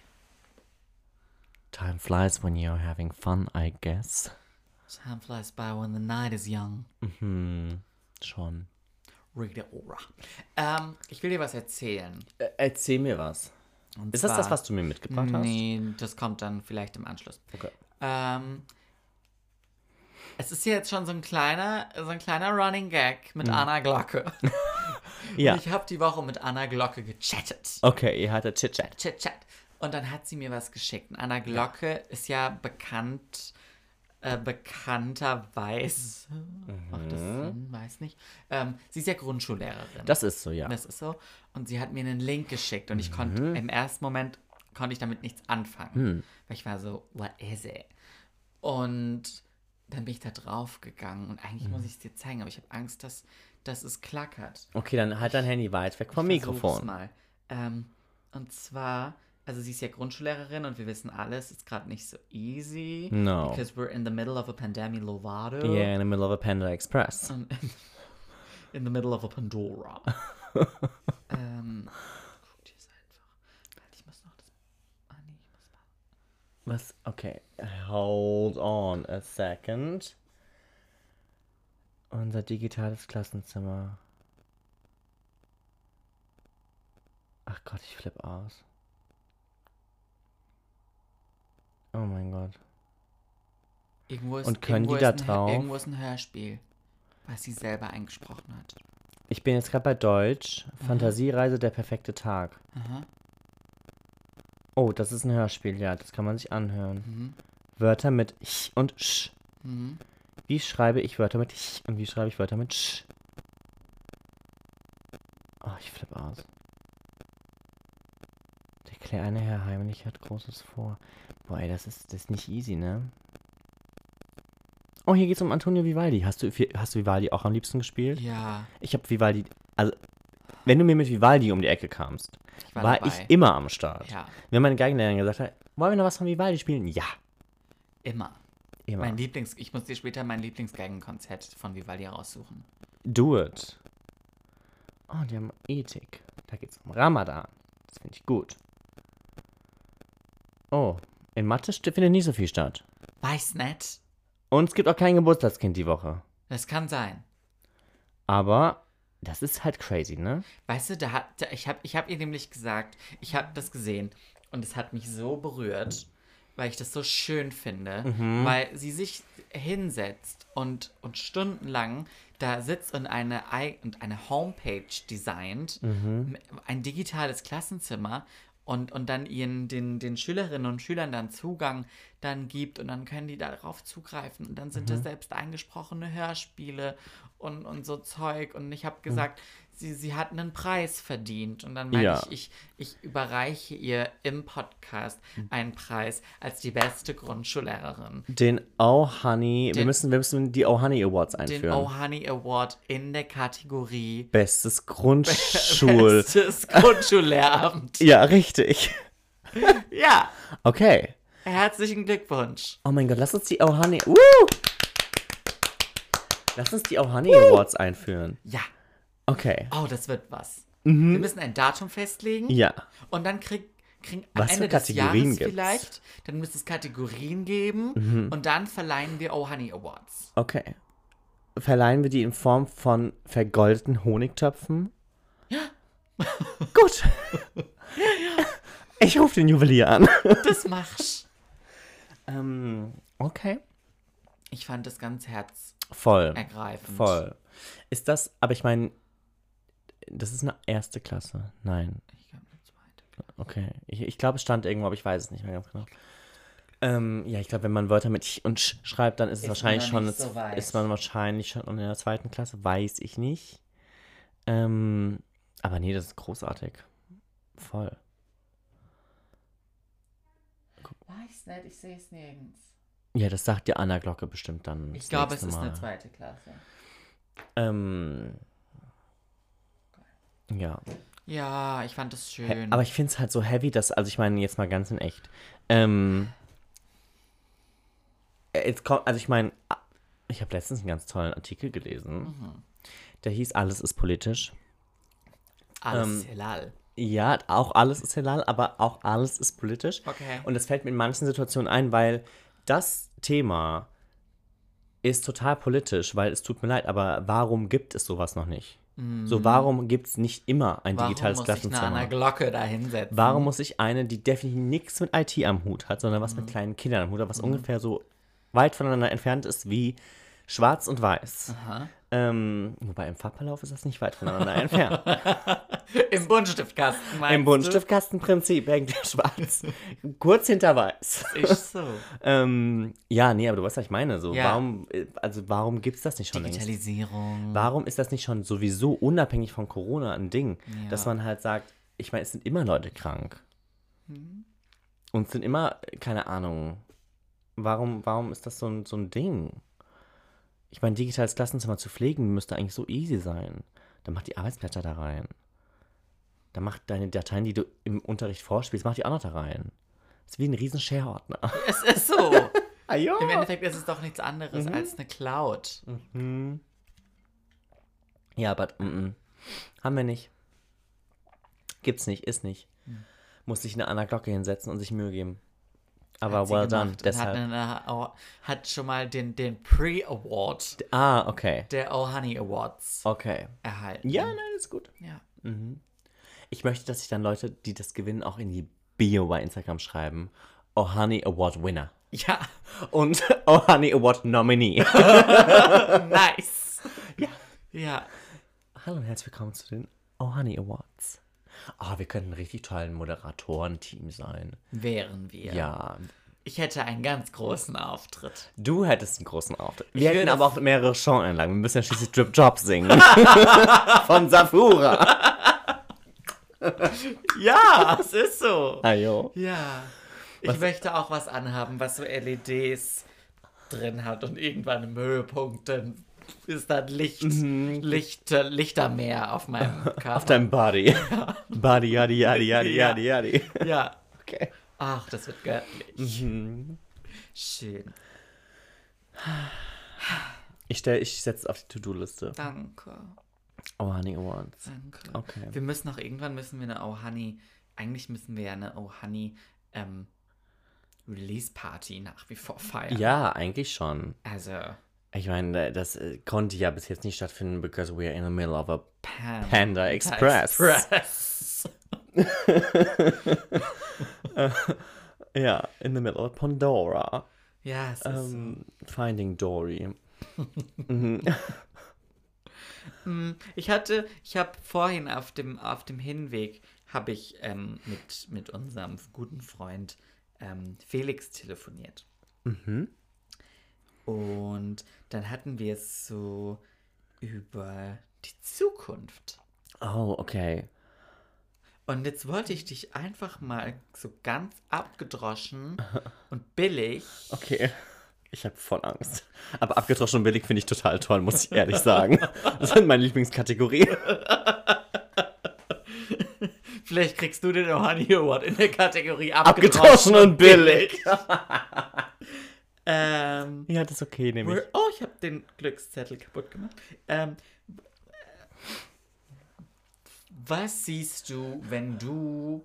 Time flies when you're having fun, I guess. Time flies by when the night is young. Hm, schon. Rita Ora. Ähm, ich will dir was erzählen. Äh, erzähl mir was. Und Ist das das, zwar- was du mir mitgebracht hast? Nee, das kommt dann vielleicht im Anschluss. Okay. Ähm, es ist jetzt schon so ein kleiner, so ein kleiner Running Gag mit Anna Glocke. [laughs] Mhm. Ja. Und ich habe die Woche mit Anna Glocke gechattet. Okay, ihr hattet Chit-Chat. Chat, chat. Und dann hat sie mir was geschickt. Und Anna Glocke ist ja bekannt, äh, bekannterweise, macht das Sinn? Weiß nicht. Ähm, sie ist ja Grundschullehrerin. Das ist so, ja. Das ist so. Und sie hat mir einen Link geschickt und ich konnte Mhm. im ersten Moment konnte ich damit nichts anfangen. Hm. Weil ich war so, what is it? Und dann bin ich da drauf gegangen und eigentlich Mhm. muss ich es dir zeigen, aber ich habe Angst, dass, dass es klackert. Okay, dann halt dein Handy weit weg vom Ich Mikrofon. mal. Ähm, und zwar, also sie ist ja Grundschullehrerin und wir wissen alles, ist gerade nicht so easy. No. Because we're in the middle of a pandemic Lovato. Yeah, in the middle of a Panda Express. In, [laughs] in the middle of a Pandora. [laughs] ähm, dir es einfach. Warte, ich muss noch das. Ah, nee, ich muss mal. Was? Okay. Hold on a second. Unser digitales Klassenzimmer. Ach Gott, ich flipp aus. Oh mein Gott. Irgendwo ist, Und können irgendwo die da ein, drauf? Irgendwo ist ein Hörspiel, was sie selber eingesprochen hat. Ich bin jetzt gerade bei Deutsch. Fantasiereise, der perfekte Tag. Aha. Oh, das ist ein Hörspiel, ja, das kann man sich anhören. Mhm. Wörter mit ch und sch. Mhm. Wie schreibe ich Wörter mit ch und wie schreibe ich Wörter mit sch? Oh, ich flipp aus. Der kleine Herr Heimlich hat Großes vor. Boah, ey, das ist, das ist nicht easy, ne? Oh, hier geht's um Antonio Vivaldi. Hast du, hast du Vivaldi auch am liebsten gespielt? Ja, Ich habe Vivaldi. Also, wenn du mir mit Vivaldi um die Ecke kamst, ich war, war, ich immer am Start. Ja, Wenn meine Geigenlehrerin gesagt hat, wollen wir noch was von Vivaldi spielen? Ja, immer. immer. Mein Lieblings, ich muss dir später mein Lieblingsgeigenkonzert von Vivaldi raussuchen. Do it. Oh, die haben Ethik. Da geht's um Ramadan. Das finde ich gut. Oh, in Mathe findet nicht so viel statt. Weiß nicht. Und es gibt auch kein Geburtstagskind die Woche. Das kann sein. Aber das ist halt crazy, ne? Weißt du, da hat, da, ich habe ich hab ihr nämlich gesagt, ich habe das gesehen und es hat mich so berührt, weil ich das so schön finde, weil sie sich hinsetzt und, und stundenlang da sitzt und eine, Ei- und eine Homepage designt, m- ein digitales Klassenzimmer und, und dann ihren, den, den Schülerinnen und Schülern dann Zugang dann gibt und dann können die darauf zugreifen. Und dann sind das selbst eingesprochene Hörspiele und, und so Zeug. Und ich habe gesagt, sie, sie hat einen Preis verdient und dann meine Ja. ich, ich, ich überreiche ihr im Podcast einen Preis als die beste Grundschullehrerin. Den Oh Honey, wir Den- müssen, wir müssen die Oh Honey Awards Den einführen. Oh Honey Award in der Kategorie Bestes [laughs] Grundschul. Bestes Grundschullehramt. [laughs] ja, richtig. [laughs] ja, Okay. herzlichen Glückwunsch. Oh mein Gott, lass uns die Oh Honey. Woo! Lass uns die Oh Honey Awards einführen. Ja, Okay. oh, das wird was. Wir müssen ein Datum festlegen. Ja. Und dann krieg, krieg am Ende des Kategorien Jahres gibt's? vielleicht, dann müsste es Kategorien geben Mhm. und dann verleihen wir Oh Honey Awards. Okay. Verleihen wir die in Form von vergoldeten Honigtöpfen? Ja. Gut. Ich rufe den Juwelier an. Das machst. ähm, okay. Ich fand das ganz Voll. herzergreifend. Voll. Ist das, aber ich meine, das ist eine erste Klasse. Nein. Ich glaub, eine zweite. Okay. Ich, ich glaube, es stand irgendwo, aber ich weiß es nicht mehr ganz genau. Ähm, ja, ich glaube, wenn man Wörter mit ch und sch schreibt, dann ist es Ist wahrscheinlich schon, so ist man wahrscheinlich schon in der zweiten Klasse, weiß ich nicht. Ähm, aber nee, das ist großartig. Voll. Weiß nicht, ich sehe es nirgends. Ja, das sagt dir Anna Glocke bestimmt dann. Ich glaube, es ist eine zweite Klasse. Ähm, ja. Ja, ich fand es He- schön. Aber ich finde es halt so heavy, dass, also ich meine jetzt mal ganz in echt. Ähm, äh, jetzt kommt, also ich meine, ah, ich habe letztens einen ganz tollen Artikel gelesen. Mhm. Der hieß Alles ist politisch. Alles ähm, Hilal. Ja, auch alles ist halal, aber auch alles ist politisch. Okay. Und das fällt mir in manchen Situationen ein, weil das Thema ist total politisch, weil es tut mir leid, aber warum gibt es sowas noch nicht? So, warum gibt es nicht immer ein Warum digitales muss ich nah an einer Klassenzimmer? Glocke da hinsetzen? Warum muss ich eine, die definitiv nichts mit IT am Hut hat, sondern was Mhm. mit kleinen Kindern am Hut hat, was ungefähr so weit voneinander entfernt ist wie schwarz und weiß? Aha. Ähm, wobei im Farbverlauf ist das nicht weit voneinander entfernt. [laughs] Im Buntstiftkasten meinst Im Buntstiftkastenprinzip hängt der schwarz [laughs] kurz hinter weiß. Ist so. [laughs] Ähm, ja, nee, aber du weißt, was ich meine. So, Ja. warum, äh, also warum gibt es das nicht schon längst? Digitalisierung. Warum ist das nicht schon sowieso unabhängig von Corona ein Ding, Ja. dass man halt sagt, ich meine, es sind immer Leute krank. Mhm. Und es sind immer, keine Ahnung, warum, warum ist das so ein, so ein Ding? Ich meine, digitales Klassenzimmer zu pflegen müsste eigentlich so easy sein. Dann mach die Arbeitsblätter da rein. Dann mach deine Dateien, die du im Unterricht vorspielst, mach die auch noch da rein. Das ist wie ein riesen Share-Ordner. [laughs] Es ist so. [laughs] Ah, ja. Im Endeffekt ist es doch nichts Mhm. anderes als eine Cloud. Ja, aber mm, mm. haben wir nicht. Gibt's nicht, ist nicht. Hm. Muss sich eine Anna Glocke hinsetzen und sich Mühe geben. Aber well done. Deshalb. Hat, eine, hat schon mal den, den Pre-Award ah, okay. der Oh Honey Awards Okay. erhalten. Ja, nein, ist gut. ja. Ich möchte, dass sich dann Leute, die das gewinnen, auch in die Bio bei Instagram schreiben. Oh Honey Award Winner. Ja, Und [laughs] Oh Honey Award Nominee. [laughs] [laughs] nice. Ja. Ja. Hallo und herzlich willkommen zu den Oh Honey Awards. Oh, wir könnten ein richtig tollen Moderatorenteam sein. Wären wir. Ja. Ich hätte einen ganz großen Auftritt. Du hättest einen großen Auftritt. Wir Ich hätten aber auch mehrere Show-Einlagen. Wir müssen ja schließlich Drip Drop singen. [laughs] Von Safura. Ja, es ist so. Ajo. Ja. Ich möchte auch was anhaben, was so LEDs drin hat und irgendwann im Höhepunkt dann ist dann Licht, Licht, äh, Lichtermeer auf meinem [laughs] Körper. Mhm. Auf deinem Body. [laughs] Body, yadi, yadi, yadi, Ja. yadi, yadi. Ja. Okay. Ach, das wird göttlich. Mhm. Schön. Ich, stell- ich setze es auf die To-Do-Liste. Danke. Oh, Honey Awards. Danke. Okay. Wir müssen auch irgendwann müssen wir eine Oh Honey, eigentlich müssen wir ja eine Oh Honey ähm, Release Party nach wie vor feiern. Ja, eigentlich schon. Also Ich meine, das äh, konnte ja bis jetzt nicht stattfinden, because we are in the middle of a Pan Panda Express. Express. [laughs] Ja, in the middle of Pandora. Ja, es ist Um, finding Dory. so. [laughs] Ich hatte, ich habe vorhin auf dem, auf dem Hinweg, habe ich ähm, mit, mit unserem guten Freund ähm, Felix telefoniert. Und dann hatten wir es so über die Zukunft. Oh, okay. Und jetzt wollte ich dich einfach mal so ganz abgedroschen [laughs] und billig. Okay. Ich habe voll Angst. Aber abgedroschen und billig finde ich total toll, muss ich ehrlich sagen. Das sind meine Lieblingskategorien. [laughs] Vielleicht kriegst du den Honey Award in der Kategorie Abgedroschen und billig. [laughs] ähm, Ja, das ist okay, nehme ich. where- oh, ich habe den Glückszettel kaputt gemacht. Ähm, was siehst du, wenn du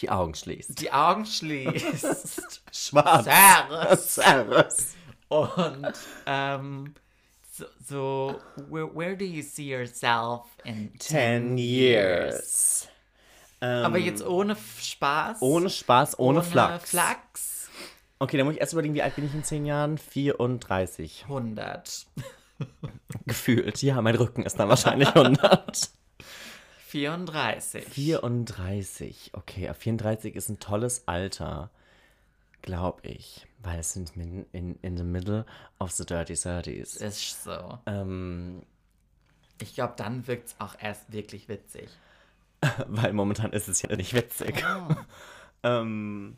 Die Augen schließt. die Augen schließt? [laughs] Schwarz. Servus. Servus. Und ähm, so, so where, where do you see yourself in 10 years. Ähm, Aber jetzt ohne Spaß. ohne Spaß, ohne, Flachs. Flachs. Okay, dann muss ich erst überlegen, wie alt bin ich in 10 Jahren? 34. 100. [laughs] Gefühlt. Ja, mein Rücken ist dann wahrscheinlich 100. 34. 34. Okay, 34 ist ein tolles Alter. Glaube ich. Weil es sind in, in, in the middle of the dirty 30s. Ist so. Ähm, Ich glaube, dann wirkt es auch erst wirklich witzig. [laughs] weil momentan ist es ja nicht witzig. [laughs] ähm,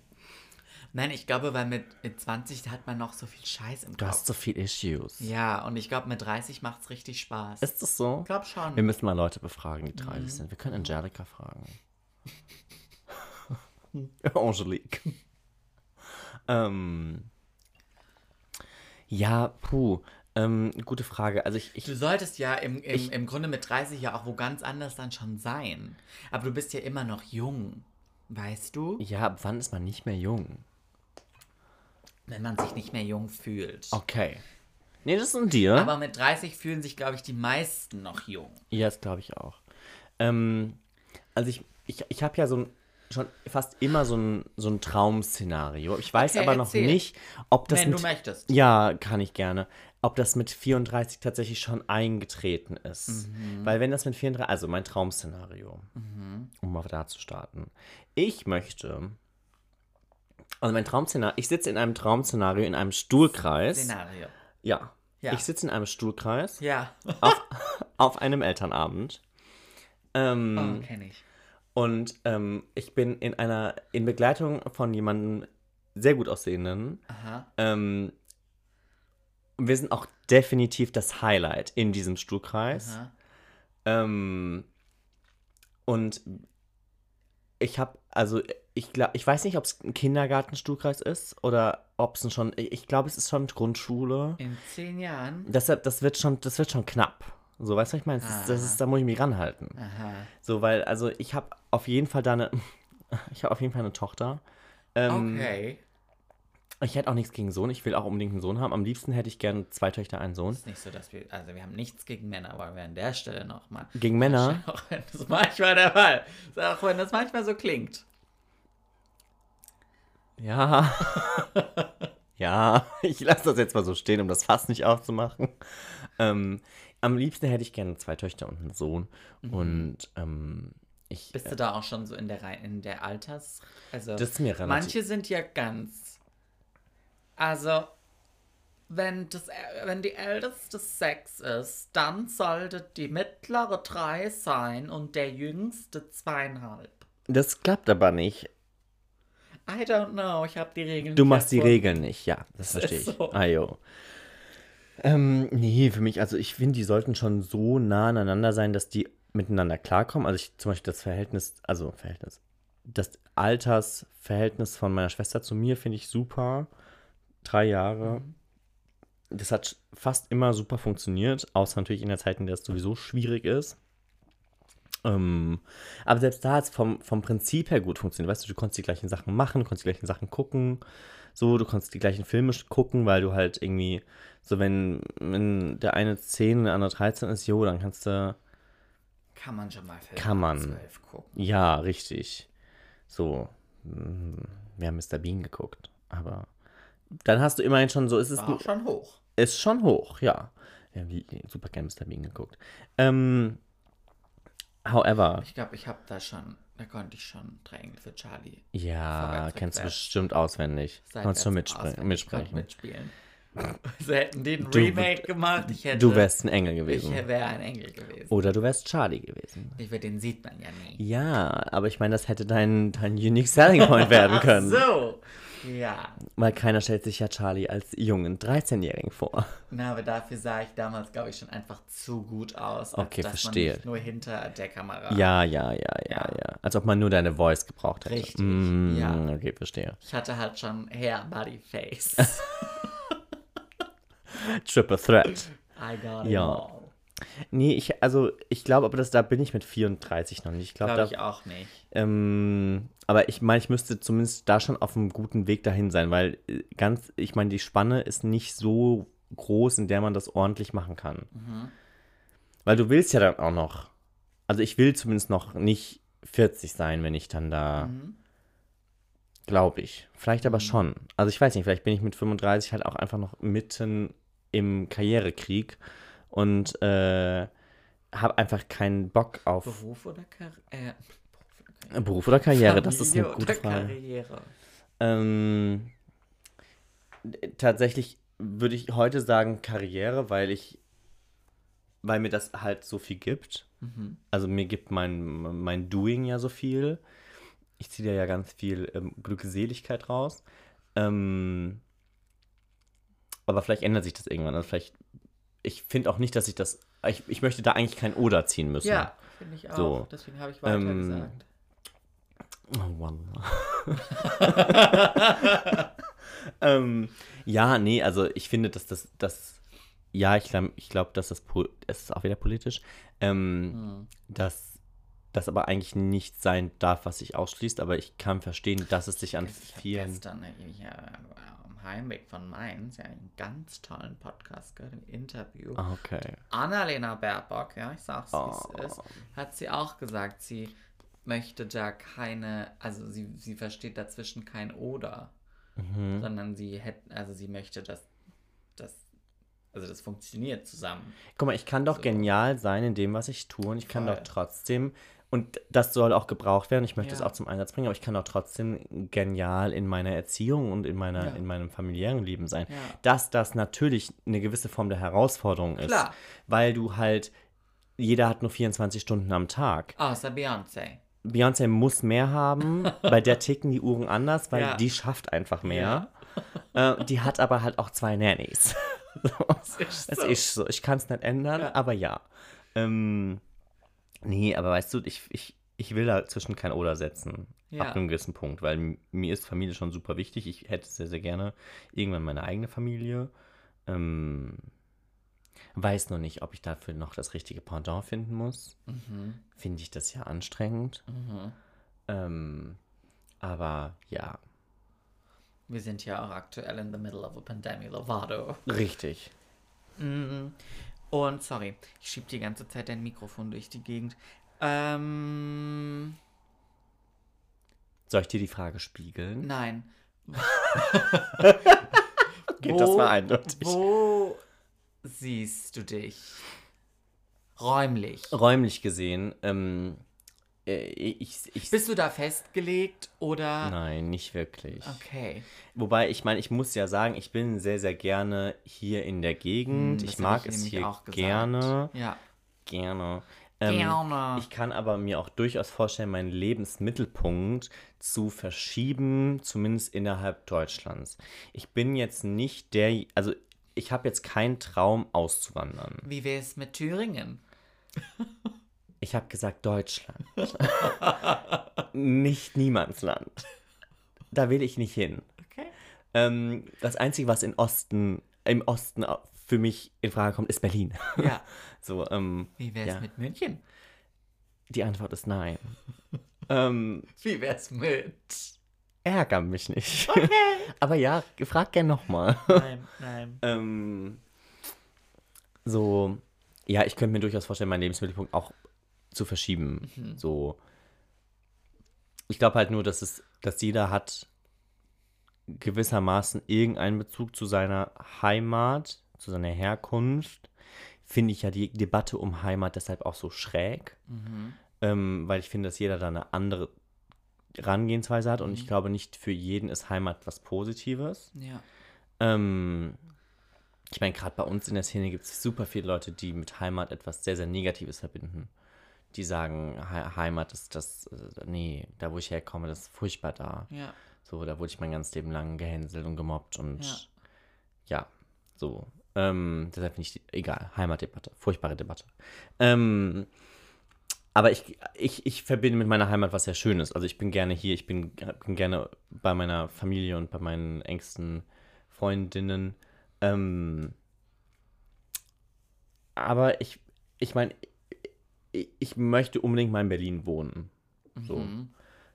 Nein, ich glaube, weil mit, mit 20 hat man noch so viel Scheiß im du Kopf. hast so viel Issues. Ja, und ich glaube, mit 30 macht es richtig Spaß. Ist das so? ich glaube schon. Wir müssen mal Leute befragen, die 30 sind. Wir können Angelica fragen. [laughs] Angelique. ähm, ja, puh. Ähm, gute Frage. Also ich, ich Du solltest ja im, im, Ich- im Grunde mit 30 ja auch wo ganz anders dann schon sein. Aber du bist ja immer noch jung. Weißt du? ja, ab wann ist man nicht mehr jung? Wenn man sich nicht mehr jung fühlt. Okay. Nee, das ist ein Deal. Aber mit 30 fühlen sich, glaube ich, die meisten noch jung. Ja, das glaube ich auch. Ähm, also ich, ich, ich habe ja so ein, schon fast immer so ein, so ein Traum-Szenario. Ich weiß Okay, aber noch erzähl. nicht, ob das Wenn mit, du möchtest. Ja, kann ich gerne. Ob das mit 34 tatsächlich schon eingetreten ist. Mhm. Weil wenn das mit 34, also mein Traum-Szenario, um mal da zu starten. Ich möchte, also mein Traum-Szenario, ich sitze in einem Traum-Szenario in einem Stuhlkreis. Szenario. Ja. Ja. Ich sitze in einem Stuhlkreis Ja. [laughs] auf, auf einem Elternabend. Ähm, Oh, kenne ich. Und ähm, ich bin in einer, in Begleitung von jemandem sehr gut aussehenden. Aha. Ähm, wir sind auch definitiv das Highlight in diesem Stuhlkreis. Aha. Ähm, und ich habe, also ich glaube, ich weiß nicht, ob es ein Kindergartenstuhlkreis ist oder ob es schon, ich glaube, es ist schon Grundschule. In zehn Jahren. Deshalb, das wird schon, das wird schon knapp. So, weißt du, was ich meine? Das, das ist, da muss ich mich ranhalten. Aha. So, weil, also ich habe auf jeden Fall da eine, [laughs] ich habe auf jeden Fall eine Tochter. Ähm, Okay. Ich hätte auch nichts gegen Sohn. Ich will auch unbedingt einen Sohn haben. Am liebsten hätte ich gerne zwei Töchter, einen Sohn. ist nicht so, dass wir, also wir haben nichts gegen Männer, aber wir an der Stelle nochmal. Gegen Männer? [laughs] Auch wenn das manchmal der Fall ist, auch wenn das manchmal so klingt. Ja. [laughs] ja, ich lasse das jetzt mal so stehen, um das Fass nicht aufzumachen. Ähm, am liebsten hätte ich gerne zwei Töchter und einen Sohn. Und ähm, ich. Bist du da auch schon so in der Rei- in der Alters? Also Das ist mir relativ- manche sind ja ganz. Also wenn das wenn die älteste sechs ist, dann sollte die mittlere drei sein und der jüngste zweieinhalb. das klappt aber nicht. I don't know, ich habe die Regeln. Du nicht machst die. Regeln nicht, ja, das verstehe ich. so. Ah, jo. Ähm, nee, für mich, also ich finde, die sollten schon so nah aneinander sein, dass die miteinander klarkommen. Also ich zum Beispiel das Verhältnis, also Verhältnis, das Altersverhältnis von meiner Schwester zu mir finde ich super. Drei Jahre. Das hat fast immer super funktioniert, außer natürlich in der Zeit, in der es sowieso schwierig ist. Ähm, aber selbst da hat es vom, vom Prinzip her gut funktioniert. Weißt du, du konntest die gleichen Sachen machen, du konntest die gleichen Sachen gucken. So, du konntest die gleichen Filme gucken, weil du halt irgendwie, so wenn, wenn der eine 10 und der andere 13 ist, jo, dann kannst du, Kann man schon mal Filme Kann man. ab 12 gucken. ja, richtig. So, mm, wir haben Mr. Bean geguckt, aber dann hast du immerhin schon so, es ist, War auch schon hoch. ist schon hoch, ja. Wir haben super gerne Mr. Bean geguckt. Ähm, however, Ich glaube, ich habe da schon, da konnte ich schon drei Engel für Charlie. ja, kennst du bestimmt auswendig. Kannst du mitsprechen. mitspielen. [laughs] Sie hätten den Du- Remake gemacht, ich hätte. Du wärst ein Engel Ich gewesen. wäre ein Engel gewesen. Oder du wärst Charlie gewesen. Ich würde den sieht man ja nie. Ja, aber ich meine, das hätte dein, dein Unique Selling Point werden [laughs] können. So. Ja. Weil keiner stellt sich ja Charlie als jungen 13-Jährigen vor. Na, aber dafür sah ich damals, glaube ich, schon einfach zu gut aus. Okay, dass verstehe. Man nicht nur hinter der Kamera. Ja, ja, ja, ja, ja. Ja. Als ob man nur deine Voice gebraucht hätte. Richtig, Mm, ja. Okay, verstehe. Ich hatte halt schon Hair, Body, Face. [laughs] Triple Threat. [laughs] I got Ja. it all. Nee, ich, also, ich glaube, aber das, da bin ich mit 34 noch nicht. Ich glaube, Glaube da, ich auch nicht. Ähm, aber ich meine, ich müsste zumindest da schon auf einem guten Weg dahin sein, weil äh, ganz, ich meine, die Spanne ist nicht so groß, in der man das ordentlich machen kann. Weil du willst ja dann auch noch, also ich will zumindest noch nicht 40 sein, wenn ich dann da, glaube ich. Vielleicht aber schon. Also ich weiß nicht, vielleicht bin ich mit 35 halt auch einfach noch mitten im Karrierekrieg und äh, habe einfach keinen Bock auf Beruf oder Karriere? Äh, Beruf oder Karriere, das ist eine Familie gute Frage. Karriere. Ähm, tatsächlich würde ich heute sagen Karriere, weil ich, weil mir das halt so viel gibt. Mhm. Also mir gibt mein, mein Doing ja so viel. Ich ziehe da ja ganz viel ähm, Glückseligkeit raus. Ähm, aber vielleicht ändert sich das irgendwann. Also vielleicht, ich finde auch nicht, dass ich das, ich, ich möchte da eigentlich kein Oder ziehen müssen. Ja, finde ich auch. So. Deswegen habe ich weiter Ähm, gesagt. Oh, Wallah. [laughs] ähm, ja, nee, also ich finde, dass das, das ja, ich glaube, ich glaub, dass das, es ist auch wieder politisch, ähm, Hm. dass das aber eigentlich nicht sein darf, was sich ausschließt, aber ich kann verstehen, dass es sich an vielen. gestern am Heimweg von Mainz ja einen ganz tollen Podcast gehört, ein Interview. Okay. Annalena Baerbock, ja, ich sag's, wie Oh. es ist, hat sie auch gesagt, sie möchte da keine, also sie, sie versteht dazwischen kein Oder, Mhm. sondern sie hätte, also sie möchte, dass das, also das funktioniert zusammen. Guck mal, ich kann doch So. genial sein in dem, was ich tue und ich kann Voll. doch trotzdem, und das soll auch gebraucht werden, ich möchte es Ja. auch zum Einsatz bringen, aber ich kann doch trotzdem genial in meiner Erziehung und in, meiner, Ja. in meinem familiären Leben sein. Ja. Dass das natürlich eine gewisse Form der Herausforderung ist, Klar. weil du halt, jeder hat nur 24 Stunden am Tag. Außer Beyoncé. Beyoncé muss mehr haben, [laughs] bei der ticken die Uhren anders, weil die schafft einfach mehr. Äh, die hat aber halt auch zwei Nannies. [laughs] Das ist Es so. ist so. Ich kann es nicht ändern, aber ja. Ähm, nee, aber weißt du, ich, ich, ich will dazwischen kein Oder setzen. Ja. Ab einem gewissen Punkt, weil mir ist Familie schon super wichtig. Ich hätte sehr, sehr gerne irgendwann meine eigene Familie. Ähm, weiß nur nicht, ob ich dafür noch das richtige Pendant finden muss. Mhm. Finde ich das ja anstrengend. Mhm. Ähm, aber ja, Wir sind ja auch aktuell in the middle of a pandemic, Lovato. richtig. Mhm. Und sorry, ich schieb die ganze Zeit dein Mikrofon durch die Gegend. Ähm, Soll ich dir die Frage spiegeln? nein. [laughs] Okay, das war eindeutig. Wo siehst du dich? Räumlich. Räumlich gesehen, ähm, äh, ich, ich, Bist du da festgelegt oder? Nein, nicht wirklich. Okay. Wobei, ich meine, ich muss ja sagen, ich bin sehr, sehr gerne hier in der Gegend. Hm, ich mag ich es hier auch gerne. Ja. Gerne. Ähm, Gerne. Ich kann aber mir auch durchaus vorstellen, meinen Lebensmittelpunkt zu verschieben, zumindest innerhalb Deutschlands. Ich bin jetzt nicht der, also ich habe jetzt keinen Traum auszuwandern. Wie wär's mit Thüringen? [laughs] Ich habe gesagt Deutschland. nicht Niemandsland. Da will ich nicht hin. Okay. Ähm, das Einzige, was in Osten, im Osten für mich in Frage kommt, ist Berlin. Ja. [laughs] So, ähm, Wie wär's Ja. mit München? die Antwort ist nein. [laughs] ähm, Wie wär's mit? ärger mich nicht. [laughs] Aber ja, frag gern nochmal. Nein, nein. ähm, so, ja, ich könnte mir durchaus vorstellen, meinen Lebensmittelpunkt auch zu verschieben. So, ich glaube halt nur, dass es, dass jeder hat gewissermaßen irgendeinen Bezug zu seiner Heimat, zu seiner Herkunft. Finde ich ja die Debatte um Heimat deshalb auch so schräg, ähm, weil ich finde, dass jeder da eine andere Herangehensweise hat und ich glaube, nicht für jeden ist Heimat was Positives. Ja. Ähm, ich meine, gerade bei uns in der Szene gibt es super viele Leute, die mit Heimat etwas sehr, sehr Negatives verbinden. Die sagen, He Heimat ist das, äh, nee, da wo ich herkomme, das ist furchtbar da. Ja. So, da wurde ich mein ganzes Leben lang gehänselt und gemobbt und Ja. ja, so. Ähm, deshalb finde ich, die, egal, Heimatdebatte, furchtbare Debatte. Ähm, aber ich, ich, ich verbinde mit meiner Heimat was sehr Schönes. Also ich bin gerne hier, ich bin, bin gerne bei meiner Familie und bei meinen engsten Freundinnen. Ähm, aber ich, ich meine, ich, möchte unbedingt mal in Berlin wohnen. So. Mhm.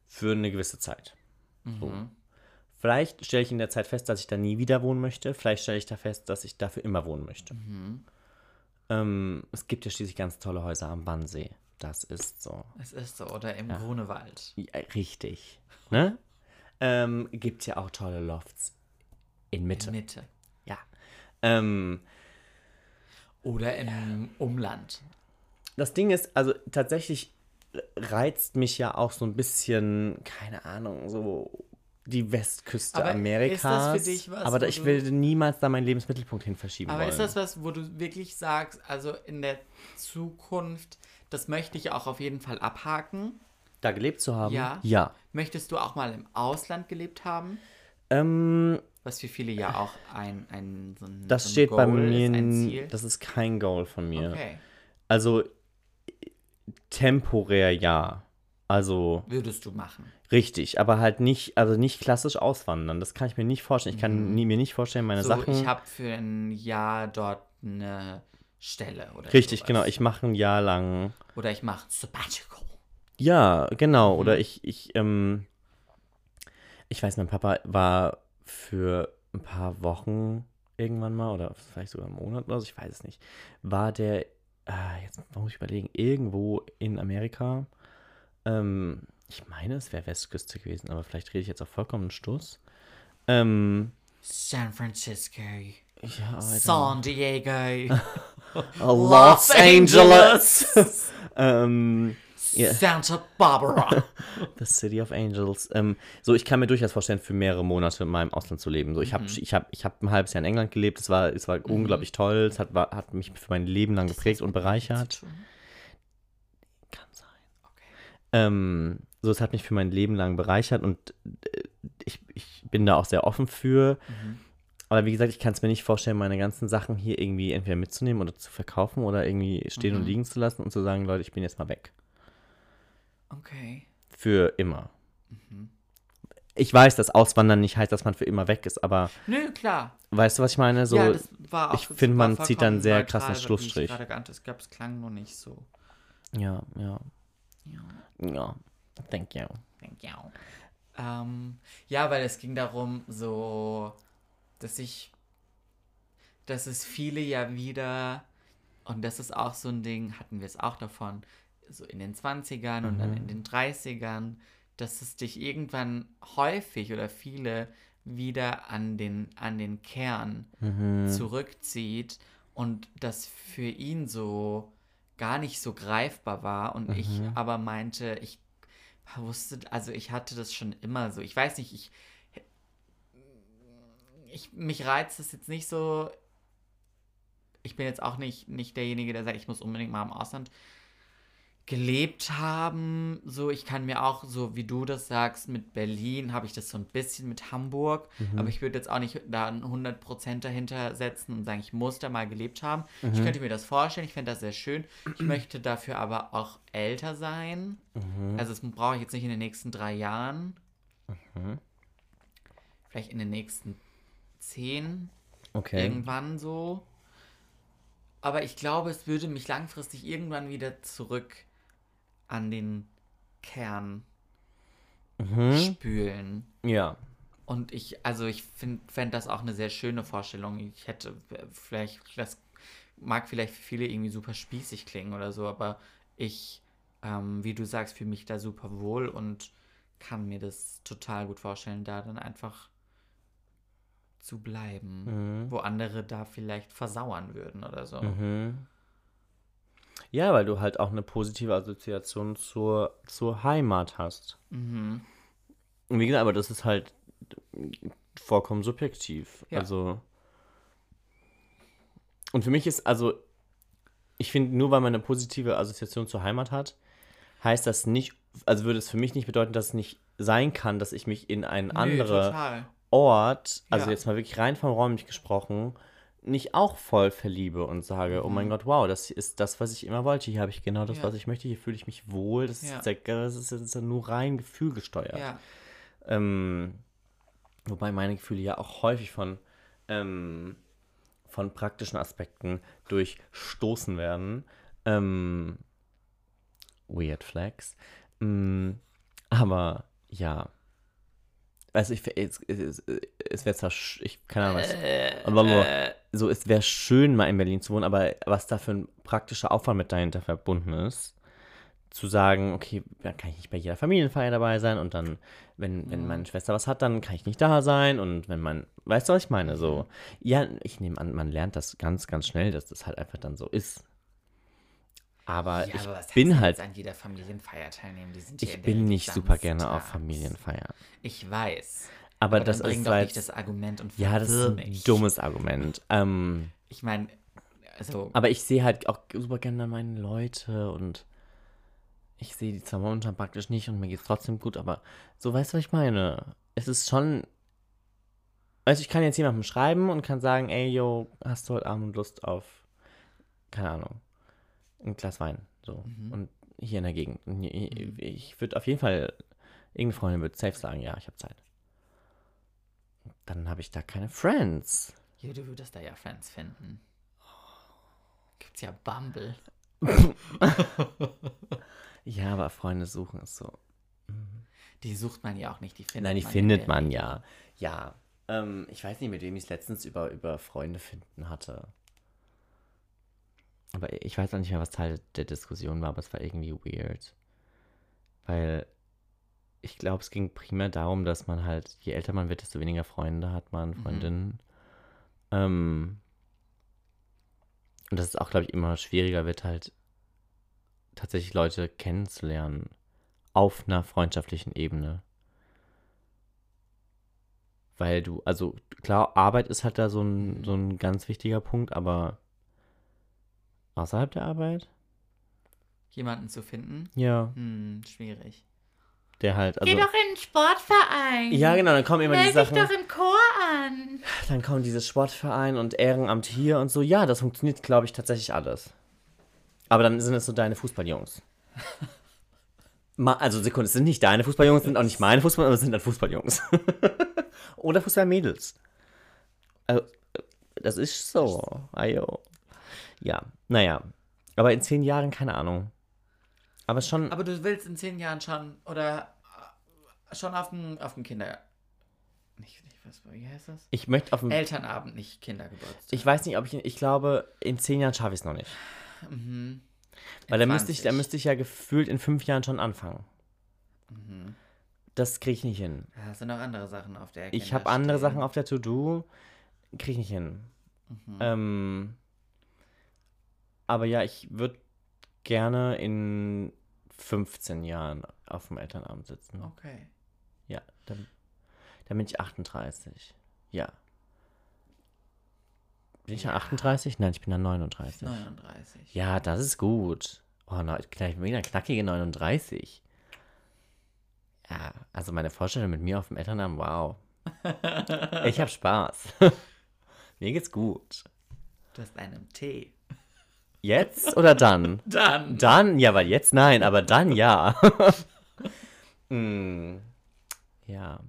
Für eine gewisse Zeit. So. Mhm. Vielleicht stelle ich in der Zeit fest, dass ich da nie wieder wohnen möchte. Vielleicht stelle ich da fest, dass ich dafür immer wohnen möchte. Mhm. Ähm, es gibt ja schließlich ganz tolle Häuser am Wannsee. Das ist so. Es ist so. Oder im Grunewald. Ja, richtig. Ne? Ähm, gibt ja auch tolle Lofts in Mitte. Mitte. Ja. Ähm, Oder im Umland. Das Ding ist, also tatsächlich reizt mich ja auch so ein bisschen, keine Ahnung, so die Westküste Aber ist Amerikas. das für dich was, aber ich will niemals da meinen Lebensmittelpunkt hin verschieben Aber wollen. ist das was, wo du wirklich sagst, also in der Zukunft, das möchte ich auch auf jeden Fall abhaken? da gelebt zu haben? Ja. Ja. Möchtest du auch mal im Ausland gelebt haben? Ähm, Was für viele ja auch ein, ein, so ein das so ein steht bei Goal mir, ist, ein n- Ziel. das ist kein Goal von mir. Okay. Also temporär ja. Also Würdest du machen. richtig, aber halt nicht, also nicht klassisch auswandern. Das kann ich mir nicht vorstellen. Ich kann nie, mir nicht vorstellen, meine Mhm. so, Sachen. ich habe für ein Jahr dort eine Stelle oder richtig, sowas. genau. Ich mache ein Jahr lang. Oder ich mache Sabbatical. Ja, genau. Oder ich, ich, ähm, ich weiß, mein Papa war für ein paar Wochen irgendwann mal, oder vielleicht sogar einen Monat oder so, ich weiß es nicht, war der, ah, jetzt muss ich überlegen, irgendwo in Amerika. Ähm, ich meine, es wäre Westküste gewesen, aber vielleicht rede ich jetzt auch vollkommen Stoß. Ähm, San Francisco, ja. San Diego, [laughs] Los Angeles. [laughs] ähm, Ja. Santa Barbara. [laughs] The City of Angels. Ähm, so, ich kann mir durchaus vorstellen, für mehrere Monate mal im Ausland zu leben. So, ich habe ich hab, ich hab ein halbes Jahr in England gelebt. Es war, es war unglaublich toll. Es hat, war, hat mich für mein Leben lang geprägt und bereichert. Kann sein. Ähm, so, es hat mich für mein Leben lang bereichert und äh, ich, ich bin da auch sehr offen für. Aber wie gesagt, ich kann es mir nicht vorstellen, meine ganzen Sachen hier irgendwie entweder mitzunehmen oder zu verkaufen oder irgendwie stehen und liegen zu lassen und zu sagen, Leute, ich bin jetzt mal weg. Okay. Für immer. Ich weiß, dass Auswandern nicht heißt, dass man für immer weg ist, aber Nö, klar. weißt du, was ich meine? So, ja, das war auch, ich finde, man zieht dann sehr krassen ich Schlussstrich. Es gab, es klang nur nicht so. ja, ja, Ja. ja. Thank you. Thank you. Ähm, ja, weil es ging darum, so, dass ich, dass es viele ja wieder, und das ist auch so ein Ding, hatten wir es auch davon, so in den 20ern und dann in den 30ern, dass es dich irgendwann häufig oder viele wieder an den, an den Kern zurückzieht und das für ihn so gar nicht so greifbar war und ich aber meinte, ich wusste, also ich hatte das schon immer so. Ich weiß nicht, ich, ich mich reizt das jetzt nicht so. Ich bin jetzt auch nicht, nicht derjenige, der sagt, ich muss unbedingt mal im Ausland gelebt haben. So, ich kann mir auch, so wie du das sagst, mit Berlin habe ich das so ein bisschen mit Hamburg, aber ich würde jetzt auch nicht da ein 100% dahinter setzen und sagen, ich muss da mal gelebt haben. Ich könnte mir das vorstellen, ich fände das sehr schön. Ich [clears throat] möchte dafür aber auch älter sein. Also das brauche ich jetzt nicht in den nächsten drei Jahren. Vielleicht in den nächsten zehn, Okay. irgendwann so. Aber ich glaube, es würde mich langfristig irgendwann wieder zurück an den Kern spülen. Ja. Und ich, also ich fände das auch eine sehr schöne Vorstellung. Ich hätte äh, vielleicht, das mag vielleicht für viele irgendwie super spießig klingen oder so, aber ich, ähm, wie du sagst, fühle mich da super wohl und kann mir das total gut vorstellen, da dann einfach zu bleiben, wo andere da vielleicht versauern würden oder so. Ja, weil du halt auch eine positive Assoziation zur, zur Heimat hast. Und wie gesagt, aber das ist halt vollkommen subjektiv. Ja. Also. Und für mich ist, also, ich finde, nur weil man eine positive Assoziation zur Heimat hat, heißt das nicht, also würde es für mich nicht bedeuten, dass es nicht sein kann, dass ich mich in einen Nö, anderen. Ort, also Ja. jetzt mal wirklich rein vom räumlich gesprochen, nicht auch voll verliebe und sage, oh mein Gott, wow, das ist das, was ich immer wollte. Hier habe ich genau das, Ja. was ich möchte. Hier fühle ich mich wohl. Das, Ja. ist, das, ist, das ist ja nur rein gefühlgesteuert. Ja, Ähm, wobei meine Gefühle ja auch häufig von, ähm, von praktischen Aspekten durchstoßen werden. Ähm, weird Flags. Ähm, aber ja. Also ich, es, es, es wäre zwar, sch- ich keine Ahnung, was, aber so, es wäre schön, mal in Berlin zu wohnen, aber was da für ein praktischer Aufwand mit dahinter verbunden ist, zu sagen, okay, dann kann ich nicht bei jeder Familienfeier dabei sein und dann, wenn, wenn meine Schwester was hat, dann kann ich nicht da sein und wenn mein, weißt du, was ich meine? So, ja, ich nehme an, man lernt das ganz, ganz schnell, dass das halt einfach dann so ist. Aber ja ich aber bin halt, an jeder Familienfeier teilnehmen. Die sind ja ich bin nicht super gerne auf. Familienfeiern. Ich weiß. Aber, Aber das dann ist doch halt, nicht das Argument und ja, das ist ein mich. dummes Argument. Ähm, Ich meine, also, Aber ich sehe halt auch super gerne dann meine Leute und ich sehe die zwar momentan praktisch nicht und mir geht's trotzdem gut, aber so weißt du, was ich meine? Es ist schon. Also ich kann jetzt jemandem schreiben und kann sagen, ey, yo, hast du heute Abend Lust auf, keine Ahnung, ein Glas Wein. So. Und hier in der Gegend. Ich- Ich würde auf jeden Fall, irgendeine Freundin würde safe sagen, ja, ich habe Zeit. Dann habe ich da keine Friends. ja, du würdest da ja Fans finden. Gibt's ja Bumble. [laughs] Ja, aber Freunde suchen ist so. Die sucht man ja auch nicht, die findet Nein, die man findet man ja. Ja. Ähm, ich weiß nicht, mit wem ich es letztens über, über Freunde finden hatte. Aber ich weiß auch nicht mehr, was Teil der Diskussion war, aber es war irgendwie weird. Weil ich glaube, es ging primär darum, dass man halt, je älter man wird, desto weniger Freunde hat man, Freundinnen. Ähm, und dass es auch, glaube ich, immer schwieriger wird, halt tatsächlich Leute kennenzulernen auf einer freundschaftlichen Ebene. Weil du, also klar, Arbeit ist halt da so ein, so ein ganz wichtiger Punkt, aber außerhalb der Arbeit? Jemanden zu finden? Ja, Hm, schwierig. Der halt, also. Geh doch in den Sportverein. Ja, genau, dann kommen immer die Meld dich Sachen. doch im Chor an. Dann kommen diese Sportverein und Ehrenamt hier und so. Ja, das funktioniert, glaube ich, tatsächlich alles. Aber dann sind es so deine Fußballjungs. [laughs] Also Sekunde, es sind nicht deine Fußballjungs, es sind auch nicht meine Fußball, aber es sind dann Fußballjungs. [laughs] Oder Fußballmädels. Also, das ist so. Ayo. Ja, naja. Aber in zehn Jahren, keine Ahnung. Aber schon. Aber du willst in zehn Jahren schon oder äh, schon auf dem auf dem Kinder nicht, nicht was wie heißt das? ich möchte auf dem. Elternabend, nicht Kindergeburtstag. Ich weiß nicht, ob ich. Ich glaube, in zehn Jahren schaffe ich es noch nicht. Mhm. Weil da müsste, ich, da 20. müsste ich ja gefühlt in fünf Jahren schon anfangen. Mhm. Das kriege ich nicht hin. Hast du noch andere Sachen auf der Ich habe andere. Sachen auf der To-Do, kriege ich nicht hin. Mhm. Ähm, aber ja, ich würde gerne in 15 Jahren auf dem Elternabend sitzen. Okay. Ja, dann, dann bin ich 38. Ja. Bin ich ja 38? Nein, ich bin dann 39. 39. Ja, das ist gut. Oh, na, gleich wieder knackige 39. Ja, also meine Vorstellung mit mir auf dem Elternabend, wow. Ich habe Spaß. [laughs] Mir geht's gut. Du hast einen Tee. Jetzt oder dann? [laughs] Dann. Dann, ja, weil jetzt nein, aber dann ja. Hm, [laughs] ja.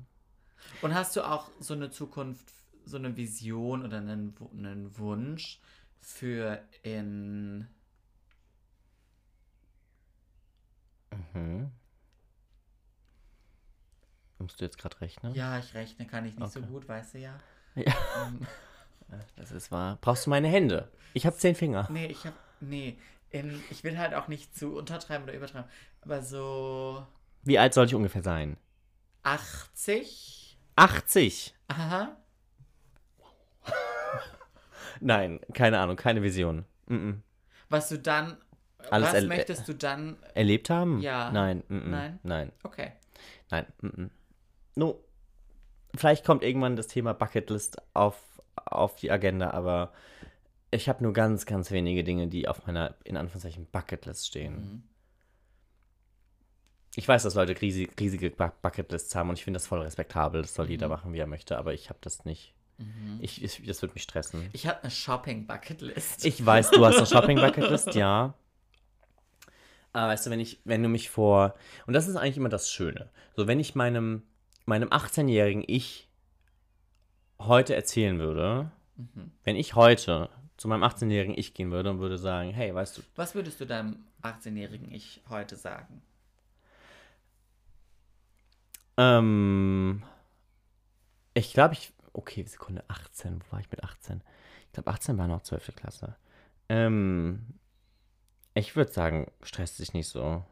Und hast du auch so eine Zukunft, so eine Vision oder einen, einen Wunsch für in Mhm. Musst du jetzt gerade rechnen? Ja, ich rechne, kann ich nicht so Okay. gut, weißt du ja. Ja. Ähm, [laughs] Das ist wahr. Brauchst du meine Hände? Ich habe zehn Finger. nee, ich hab. Nee. In, ich will halt auch nicht zu untertreiben oder übertreiben. Aber so Wie alt soll ich ungefähr sein? 80? 80. Aha. [laughs] Nein, keine Ahnung, keine Vision. Mhm. Was du dann. Alles was möchtest du dann. Erlebt haben? Ja. Nein. Mhm. Nein? Nein. Okay. Nein. No. Vielleicht kommt irgendwann das Thema Bucketlist auf, auf die Agenda, aber ich habe nur ganz, ganz wenige Dinge, die auf meiner, in Anführungszeichen, Bucketlist stehen. Mhm. Ich weiß, dass Leute riesig, riesige Bu- Bucketlists haben und ich finde das voll respektabel. Das soll jeder Mhm. machen, wie er möchte, aber ich habe das nicht. Mhm. Ich, ich, das wird mich stressen. Ich habe eine Shopping-Bucketlist. Ich weiß, du hast eine Shopping-Bucketlist, [laughs] ja. Aber weißt du, wenn ich, wenn du mich vor. Und das ist eigentlich immer das Schöne. So, wenn ich meinem, meinem 18-jährigen Ich heute erzählen würde, Mhm. wenn ich heute zu meinem 18-jährigen Ich gehen würde und würde sagen, hey, weißt du, Was würdest du deinem 18-jährigen Ich heute sagen? ähm, ich glaube, ich, okay, Sekunde, 18, wo war ich mit 18? Ich glaube, 18 war noch 12. Klasse. Ähm, ich würde sagen, stresst dich nicht so.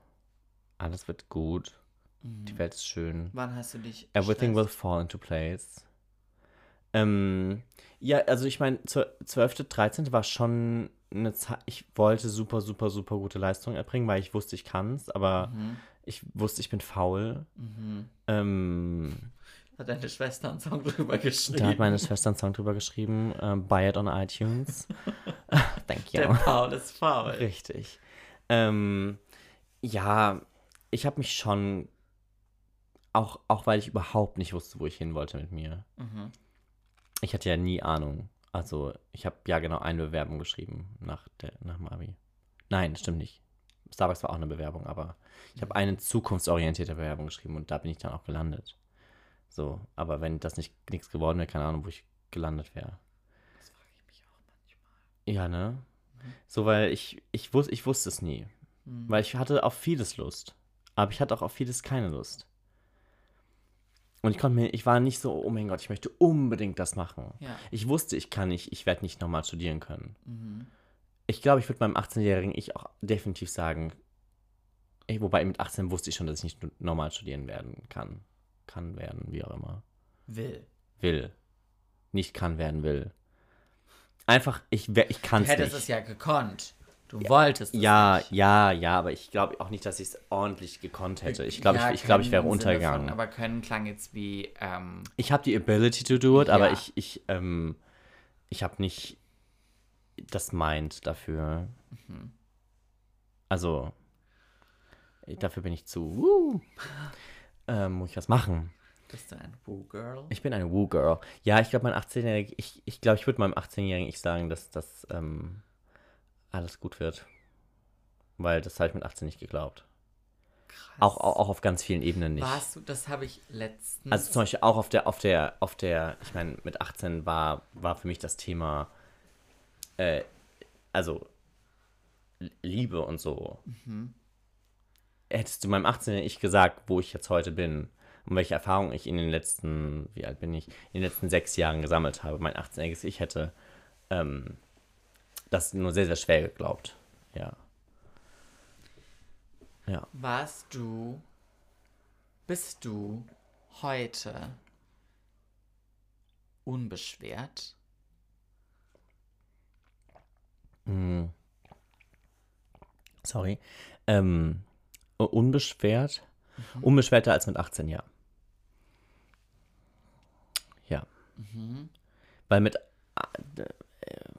Alles wird gut. Die Welt ist schön. Wann hast du dich. Everything will gestresst? fall into place. Ähm, ja, also ich meine, 12., 13. war schon eine Zeit, ich wollte super, super, super gute Leistungen erbringen, weil ich wusste, ich kann es, aber Mhm. ich wusste, ich bin faul. Mhm. Ähm, Hat deine Schwester einen Song drüber geschrieben? da hat meine Schwester einen Song drüber geschrieben, ähm, Buy it on iTunes. [laughs] Thank you. Der Paul ist faul. Richtig. Ähm, ja, ich habe mich schon, auch, auch weil ich überhaupt nicht wusste, wo ich hin wollte mit mir. Mhm. Ich hatte ja nie Ahnung. Also, ich habe ja genau eine Bewerbung geschrieben nach, der, nach dem Abi. Nein, das stimmt nicht. Starbucks war auch eine Bewerbung, aber ich habe eine zukunftsorientierte Bewerbung geschrieben und da bin ich dann auch gelandet. So, aber wenn das nicht nichts geworden wäre, keine Ahnung, wo ich gelandet wäre. Das frage ich mich auch manchmal. Ja, ne? So, weil ich, ich, wus ich wusste es nie. Weil ich hatte auf vieles Lust. Aber ich hatte auch auf vieles keine Lust. Und ich konnte mir, ich war nicht so, oh mein Gott, ich möchte unbedingt das machen. Ja. Ich wusste, ich kann nicht, ich werde nicht nochmal studieren können. Ich glaube, ich würde meinem 18-jährigen Ich auch definitiv sagen, ey, wobei mit 18 wusste ich schon, dass ich nicht normal studieren werden kann. Kann werden, wie auch immer. Will. Will. Nicht kann werden will. Einfach, ich, ich kann Du es hättest nicht. es ja gekonnt. Du wolltest es Ja, nicht. ja, ja, aber ich glaube auch nicht, dass ich es ordentlich gekonnt hätte. Ich glaube, Ja, ich, ich, glaube, ich wäre untergegangen. Aber können klang jetzt wie, ähm, ich habe die Ability to do it, aber Ja. ich, ich, ähm, ich habe nicht das Mind dafür. Mhm. Also, dafür bin ich zu. Uh, ähm, muss ich was machen? bist du ein Woo-Girl? Ich bin eine Woo-Girl. Ja, ich glaube, mein 18-Jähriger, ich, ich glaube, ich würde meinem 18-Jährigen ich sagen, dass das ähm, alles gut wird. Weil das habe ich mit 18 nicht geglaubt. Krass. Auch, auch, auch auf ganz vielen Ebenen nicht. Warst du, das habe ich letztens. Also zum Beispiel auch auf der, auf der, auf der, ich meine, mit 18 war, war für mich das Thema, äh, also Liebe und so. Hättest du meinem 18 ich gesagt, wo ich jetzt heute bin und welche Erfahrungen ich in den letzten, wie alt bin ich, in den letzten sechs Jahren gesammelt habe, mein 18-jähriges Ich hätte ähm, das nur sehr, sehr schwer geglaubt. Ja. Ja. warst du, bist du heute unbeschwert? Sorry. Ähm, unbeschwert. Unbeschwerter als mit 18 Jahren. Ja. Weil mit. äh,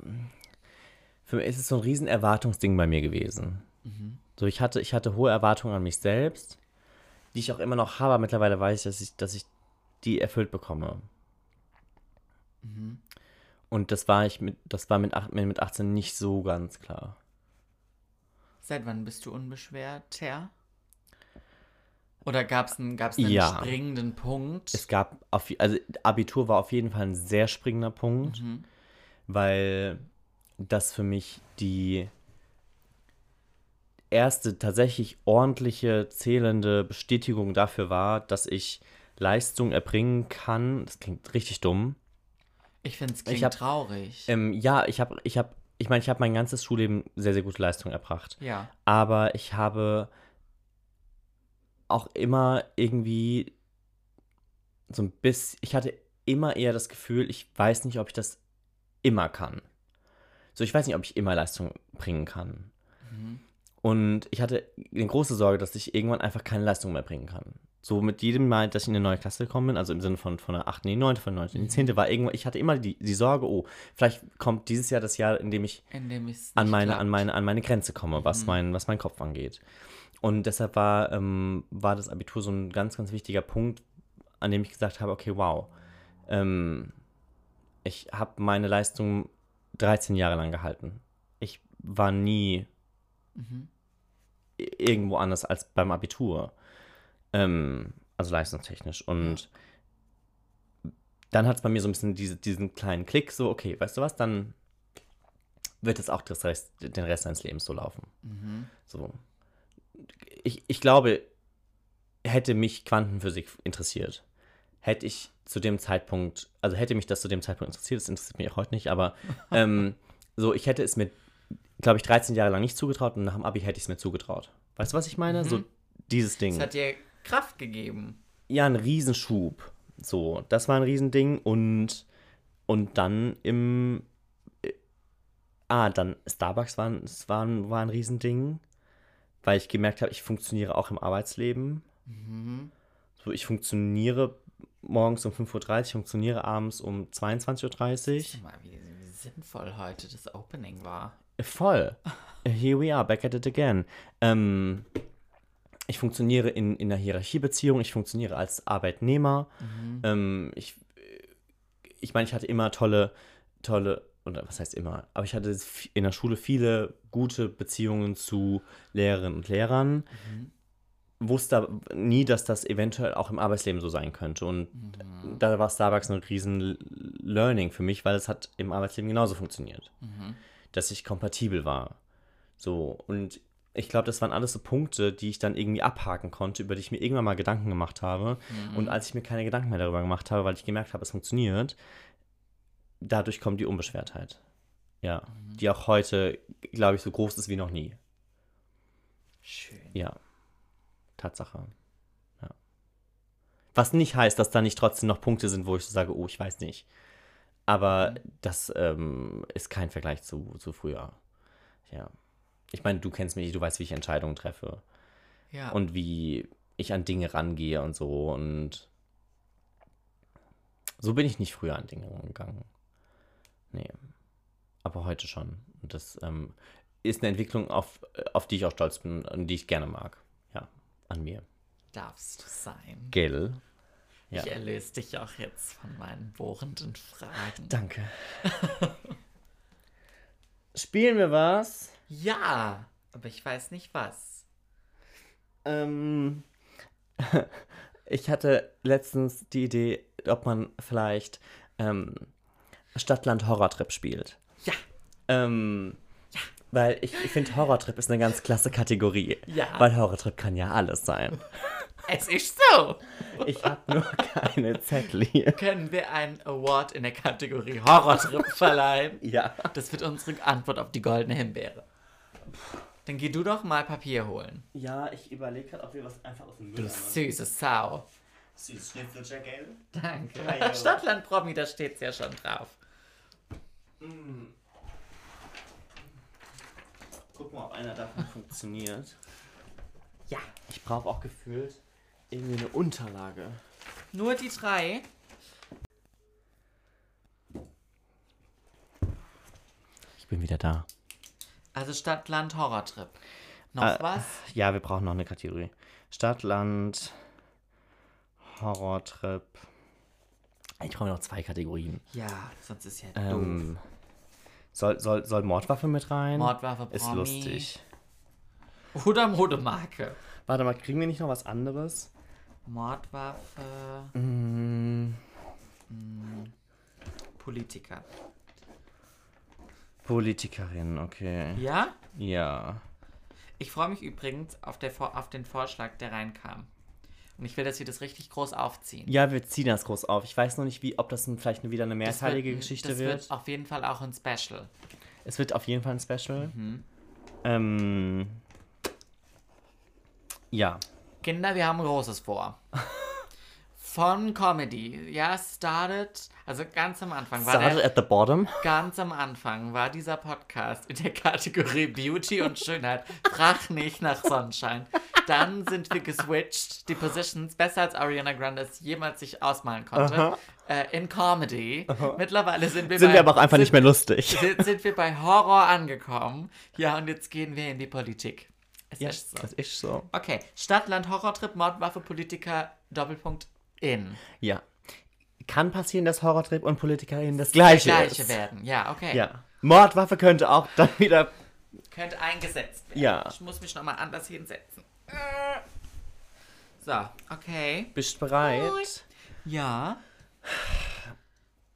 ähm, Für mich ist es so ein riesen Erwartungsding bei mir gewesen. So, ich hatte, ich hatte hohe Erwartungen an mich selbst, die ich auch immer noch habe, aber mittlerweile weiß ich, dass ich, dass ich die erfüllt bekomme. Und das war ich mit, das war mit, mit 18 nicht so ganz klar. Seit wann bist du unbeschwerter? Oder gab es einen, gab's einen Ja. springenden Punkt? Es gab, auf, also Abitur war auf jeden Fall ein sehr springender Punkt, weil das für mich die erste tatsächlich ordentliche, zählende Bestätigung dafür war, dass ich Leistung erbringen kann. Das klingt richtig dumm. ich finde es ich klingt hab- traurig. Ähm, ja, ich habe, ich habe, ich meine, ich habe mein ganzes Schulleben sehr, sehr gute Leistung erbracht. ja. aber ich habe auch immer irgendwie so ein bisschen, ich hatte immer eher das Gefühl, ich weiß nicht, ob ich das immer kann. So, ich weiß nicht, ob ich immer Leistung bringen kann. Und ich hatte eine große Sorge, dass ich irgendwann einfach keine Leistung mehr bringen kann. So mit jedem Mal, dass ich in eine neue Klasse gekommen bin, also im Sinne von, von der 8. in die 9., von der 9. in die 10., war irgendwann, ich hatte immer die, die Sorge, oh, vielleicht kommt dieses Jahr das Jahr, in dem ich In dem an meine, klappt. an meine, an meine Grenze komme, was, mein, was mein Kopf angeht. Und deshalb war, ähm, war das Abitur so ein ganz, ganz wichtiger Punkt, an dem ich gesagt habe, okay, wow, ähm, ich habe meine Leistung 13 Jahre lang gehalten. Ich war nie i- irgendwo anders als beim Abitur. Ähm, also leistungstechnisch. Und dann hat es bei mir so ein bisschen diese, diesen kleinen Klick, so, okay, weißt du was, dann wird es auch Rest, den Rest deines Lebens so laufen. So. Ich, ich glaube, hätte mich Quantenphysik interessiert, hätte ich zu dem Zeitpunkt, also hätte mich das zu dem Zeitpunkt interessiert, das interessiert mich auch heute nicht, aber [laughs] ähm, so, ich hätte es mir, glaube ich, 13 Jahre lang nicht zugetraut und nach dem Abi hätte ich es mir zugetraut. Weißt du, was ich meine? So dieses Ding. Es hat dir Kraft gegeben. Ja, ein Riesenschub. So, das war ein Riesending und, und dann im. äh, Ah, dann Starbucks war, war, war ein Riesending, weil ich gemerkt habe, ich funktioniere auch im Arbeitsleben. So, ich funktioniere morgens um 5.30 Uhr, ich funktioniere abends um 22.30 Guck mal, wie, wie sinnvoll heute das Opening war. Uhr. Voll. Here we are, back at it again. Ähm, ich funktioniere in, in einer Hierarchiebeziehung, ich funktioniere als Arbeitnehmer. Ähm, ich ich meine, ich hatte immer tolle, tolle, oder was heißt immer, aber ich hatte in der Schule viele gute Beziehungen zu Lehrerinnen und Lehrern. Wusste nie, dass das eventuell auch im Arbeitsleben so sein könnte. Und da war Starbucks ein riesen Learning für mich, weil es hat im Arbeitsleben genauso funktioniert. dass ich kompatibel war. So, und ich glaube, das waren alles so Punkte, die ich dann irgendwie abhaken konnte, über die ich mir irgendwann mal Gedanken gemacht habe. Und als ich mir keine Gedanken mehr darüber gemacht habe, weil ich gemerkt habe, es funktioniert, dadurch kommt die Unbeschwertheit. Ja, die auch heute, glaube ich, so groß ist wie noch nie. Schön. Ja, Tatsache. Ja. Was nicht heißt, dass da nicht trotzdem noch Punkte sind, wo ich so sage, oh, ich weiß nicht. Aber das ähm, ist kein Vergleich zu, zu früher. Ja. Ich meine, du kennst mich, du weißt, wie ich Entscheidungen treffe Ja. und wie ich an Dinge rangehe und so. Und so bin ich nicht früher an Dinge rangegangen. Nee. Aber heute schon. Und das ähm, ist eine Entwicklung, auf, auf die ich auch stolz bin und die ich gerne mag. An mir. darfst du sein. Gell? Ja. Ich erlöse dich auch jetzt von meinen bohrenden Fragen. Danke. [laughs] Spielen wir was? Ja, aber ich weiß nicht was. Ähm, [laughs] ich hatte letztens die Idee, ob man vielleicht ähm, Stadtland Horrortrip spielt. Ja, Ähm, Weil ich, ich finde, Horrortrip ist eine ganz klasse Kategorie. Ja. Weil Horrortrip kann ja alles sein. es ist so. Ich habe nur [laughs] keine Zettel hier. Können wir einen Award in der Kategorie Horrortrip verleihen? Ja. Das wird unsere Antwort auf die goldene Himbeere. Dann geh du doch mal Papier holen. Ja, ich überlege gerade, ob wir was einfach aus dem Müll Du süße Sau. Süß Schnitzel, gell? Danke. Hallo. Stadtland Promi, da steht's ja schon drauf. Guck mal, ob einer davon [laughs] funktioniert. Ja. Ich brauche auch gefühlt irgendwie eine Unterlage. Nur die drei. Ich bin wieder da. Also Stadtland Horrortrip. Noch Äh, was? Ja, wir brauchen noch eine Kategorie. Stadt, Land, Horrortrip. Ich brauche noch zwei Kategorien. Ja, sonst ist ja Ähm, soll, soll, soll Mordwaffe mit rein? Mordwaffe Ist Promi. lustig. Oder Modemarke. Warte mal, kriegen wir nicht noch was anderes? Mordwaffe. Mm, Politiker. Politikerin, okay. Ja? Ja. Ich freue mich übrigens auf, der, auf den Vorschlag, der reinkam. Und ich will, dass wir das richtig groß aufziehen. Ja, wir ziehen das groß auf. Ich weiß noch nicht, wie, ob das ein- vielleicht wieder eine Das mehrteilige wird- Geschichte das wird. wird auf jeden Fall auch ein Special. Es wird auf jeden Fall ein Special. Mhm. Ähm, ja. Kinder, wir haben Großes vor. Von Comedy. Ja, started. Also ganz am Anfang war Started at the bottom. Ganz am Anfang war dieser Podcast in der Kategorie Beauty und Schönheit. Frag nicht nach Sonnenschein. Dann sind wir geswitcht. Die Positions besser als Ariana Grande es jemals sich ausmalen konnte. Äh, in Comedy. Mittlerweile sind wir Sind bei, wir aber auch einfach sind, nicht mehr lustig. Sind, sind wir bei Horror angekommen. Ja, und jetzt gehen wir in die Politik. Es Ja, ist so. das ist so. Okay, Stadt, Land, Horrortrip, Mordwaffe, Politiker, Doppelpunkt, in. Ja. Kann passieren, dass Horrortrip und Politikerin das gleiche, Gleiche ist. werden. Ja, okay. Ja. Mordwaffe könnte auch dann wieder. Könnte eingesetzt werden. Ja. Ich muss mich nochmal anders hinsetzen. So, okay. Bist bereit? Ja.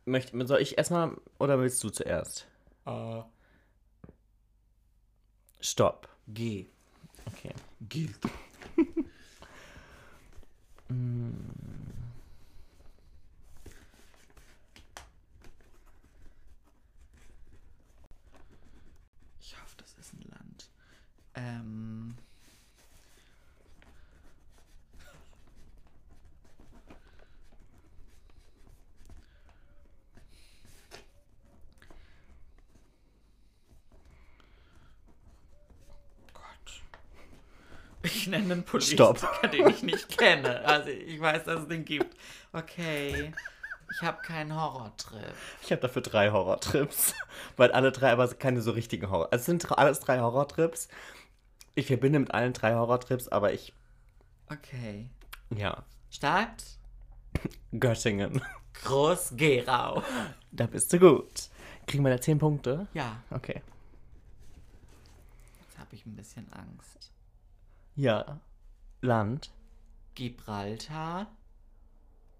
Möcht, soll ich erstmal oder willst du zuerst? Äh, Stopp. G. Okay. Gilt. Ich hoffe, das ist ein Land. Ähm. Ich nenne einen Politiker, Stopp. [laughs] den ich nicht kenne. Also ich weiß, dass es den gibt. Okay. Ich habe keinen Horrortrip. Ich habe dafür drei Horrortrips. [laughs] Weil alle drei aber keine so richtigen Horror. Also es sind alles drei Horrortrips. Ich verbinde mit allen drei Horrortrips, aber ich. Okay. Ja. Start. [laughs] Göttingen. Groß Gerau. Da bist du gut. Kriegen wir da zehn Punkte? Ja, Okay. jetzt habe ich ein bisschen Angst. Ja. Land. Gibraltar.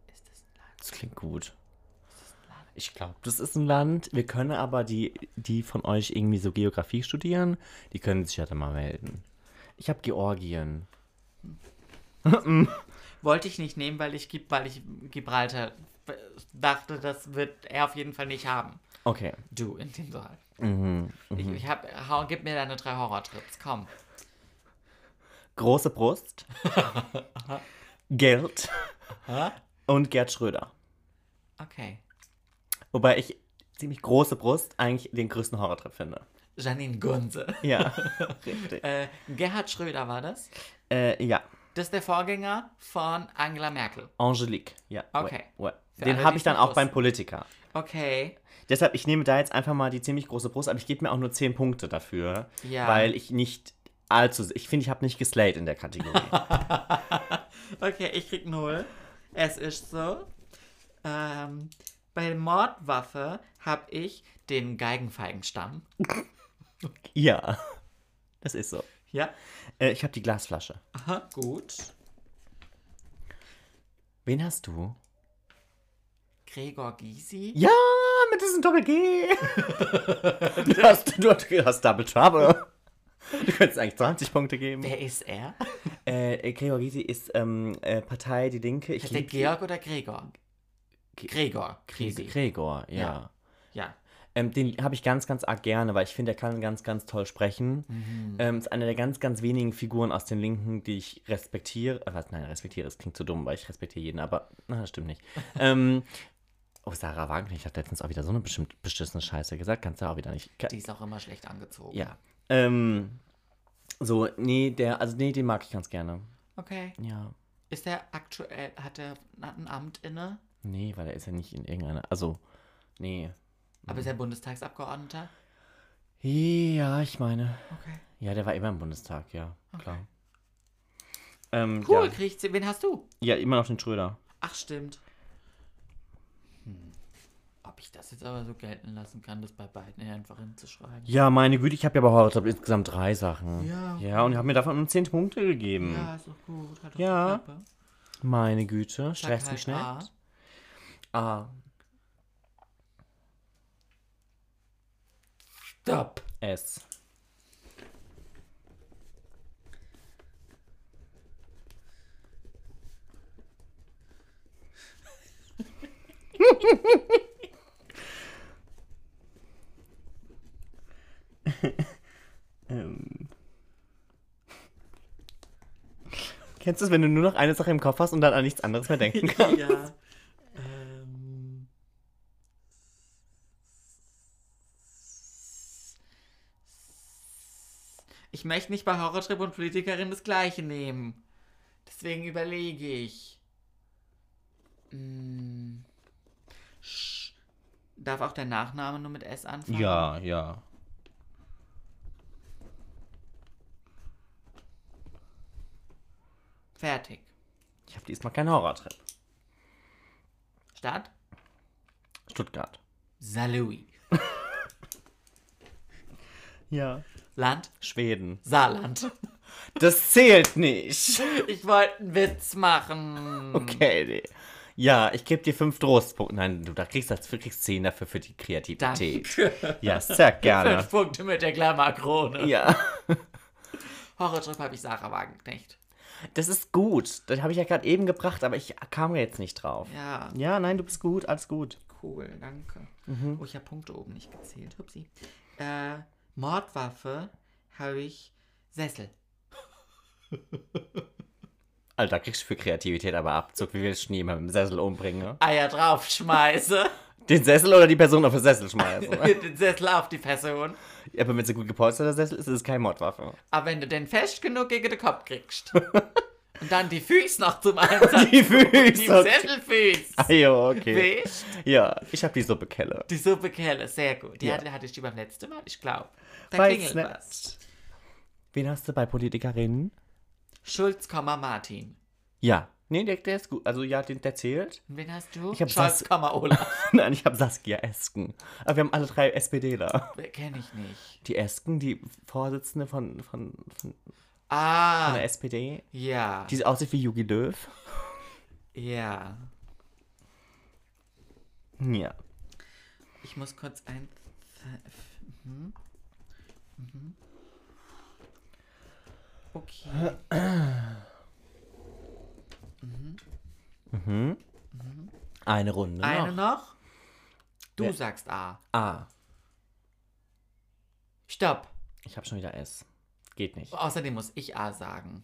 Ist das ein Land? Das klingt gut. Das? Ich glaube, das ist ein Land. Wir können aber die, die von euch irgendwie so Geografie studieren, die können sich ja dann mal melden. Ich habe Georgien. [laughs] Wollte ich nicht nehmen, weil ich, Gib- weil ich Gibraltar dachte, das wird er auf jeden Fall nicht haben. Okay. Du, in dem Fall. Mhm. Ich, ich hab, hau, gib mir deine drei Horrortrips, komm. Große Brust. Geld. Und Gerd Schröder. Okay. Wobei ich ziemlich große Brust eigentlich den größten Horrortrip finde. Janine Gunze. Ja, [laughs] richtig. Äh, Gerhard Schröder war das. Äh, ja, Das ist der Vorgänger von Angela Merkel. Angelique. Ja. Okay. ouais. Für Den habe ich dann auch beim. Politiker. Okay. Deshalb, ich nehme da jetzt einfach mal die ziemlich große Brust, aber ich gebe mir auch nur 10 Punkte dafür. Ja. Weil ich nicht allzu. Ich finde, ich habe nicht geslayed in der Kategorie. [laughs] Okay, ich krieg null. Es ist so. Ähm, bei Mordwaffe habe ich den Geigenfeigenstamm. [laughs] ja. Das ist so. Ja. Äh, ich habe die Glasflasche. Aha, gut. Wen hast du? Gregor Gysi. Ja, mit diesem Doppel-G. [laughs] du, hast, du hast Double Trouble. Du könntest eigentlich 20 Punkte geben. Wer ist er? Äh, Gregor Gysi ist ähm, äh, Partei Die Linke. Ich Ist der Georg oder Gregor? Gregor. Gysi. Gregor, ja. Ja. Ja. Ähm, den habe ich ganz, ganz arg gerne, weil ich finde, er kann ganz, ganz toll sprechen. Ähm, ist eine der ganz, ganz wenigen Figuren aus den Linken, die ich respektiere. Äh, was, nein, respektiere, das klingt zu dumm, weil ich respektiere jeden, aber na, das stimmt nicht. [laughs] ähm, oh, Sarah Wagner, ich habe letztens auch wieder so eine bestimmt beschissene Scheiße gesagt, kannst du auch wieder nicht. Die ist auch immer schlecht angezogen. Ja. Ähm, so, nee, der, also nee, den mag ich ganz gerne. Okay. Ja. Ist der aktuell, hat er ein Amt inne? Nee, weil er ist ja nicht in irgendeiner, also, nee. Aber ist er Bundestagsabgeordneter? Ja, ich meine. Okay. Ja, der war immer im Bundestag, ja, klar. Ähm, Cool, ja. krieg ich, wen hast du? ja, immer noch den Schröder. Ach, stimmt. Ob ich das jetzt aber so gelten lassen kann, das bei beiden einfach hinzuschreiben. Ja, meine Güte, ich habe ja aber heute insgesamt drei Sachen. Ja. Ja, und ich habe mir davon nur 10 Punkte gegeben. Ja, ist doch gut. Hat doch Ja. Meine Güte, Sag stress halt mich schnell. A. Ah, Stopp. S. [laughs] Kennst du es, wenn du nur noch eine Sache im Kopf hast und dann an nichts anderes mehr denken [laughs] kannst? ja. Ähm. Ich möchte nicht bei Horrortrip und Politikerin das gleiche nehmen. Deswegen überlege ich. Hm. Sch- Darf auch der Nachname nur mit S anfangen? Ja, ja. Fertig. Ich habe diesmal keinen Horrortrip. Stadt? Stuttgart. Saarlouis. [laughs] Ja. Land? Schweden. Saarland. [laughs] Das zählt nicht. Ich wollte einen Witz machen. Okay, nee. Ja, ich gebe dir fünf Trostpunkte. Nein, du da kriegst, das, kriegst zehn dafür für die Kreativität. Danke. Ja, sehr [laughs] gerne. Fünf Punkte mit der Glamour-Krone. Ja. Horrortrip habe ich Sarah Wagenknecht. Das ist gut. Das habe ich ja gerade eben gebracht, aber ich kam jetzt nicht drauf. Ja, Ja, nein, du bist gut, alles gut. cool, danke. Mhm. Oh, ich habe Punkte oben nicht gezählt. Hupsi. Äh, Mordwaffe habe ich Sessel. [laughs] Alter, kriegst du für Kreativität aber Abzug. Wie willst du nie mit dem Sessel umbringen? ne? Eier draufschmeiße. Den Sessel oder die Person auf den Sessel schmeißen? [laughs] Den Sessel auf die Person. Ja, aber wenn es ein gut gepolsterter Sessel ist, ist es keine Mordwaffe. Aber wenn du den fest genug gegen den Kopf kriegst. Und dann die Füße noch zum Einsatz. [laughs] Die Füße, Die okay. Sesselfüße. Ah, jo, okay. Weißt? Ja, ich habe die Suppe Kelle. Die Suppe Kelle, sehr gut. Die Ja. hatte, hatte ich die beim letzten Mal, ich glaube. Da Weiß klingelt nicht. was. Wen hast du bei Politikerinnen? Schulz, Martin. Ja. Nee, der, der ist gut. Also ja, den, der zählt. Wen hast du? Ich hab Sas-. [laughs] Nein, ich habe Saskia Esken. Aber wir haben alle drei SPDler. Kenne ich nicht. Die Esken, die Vorsitzende von, von, von, Ah, von der SPD, ja. die aussieht wie Yugi Löw. ja. Ja. Ich muss kurz ein. Mhm. Mhm. Okay. [clears throat] Eine Runde Eine noch. noch. Du Ja. sagst A. A. Stopp. Ich habe schon wieder S. Geht nicht. Außerdem muss ich A sagen.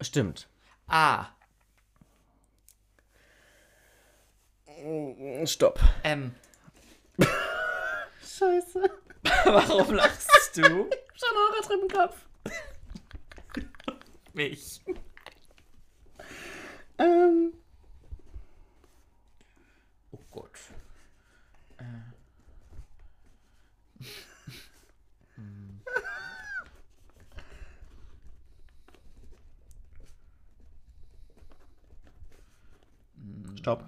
Stimmt. A. Stopp. M. [laughs] Scheiße. [laughs] Warum lachst du? [laughs] Schon Horrortrip im Kopf. Mich. Ähm. Oh Gott. Stopp.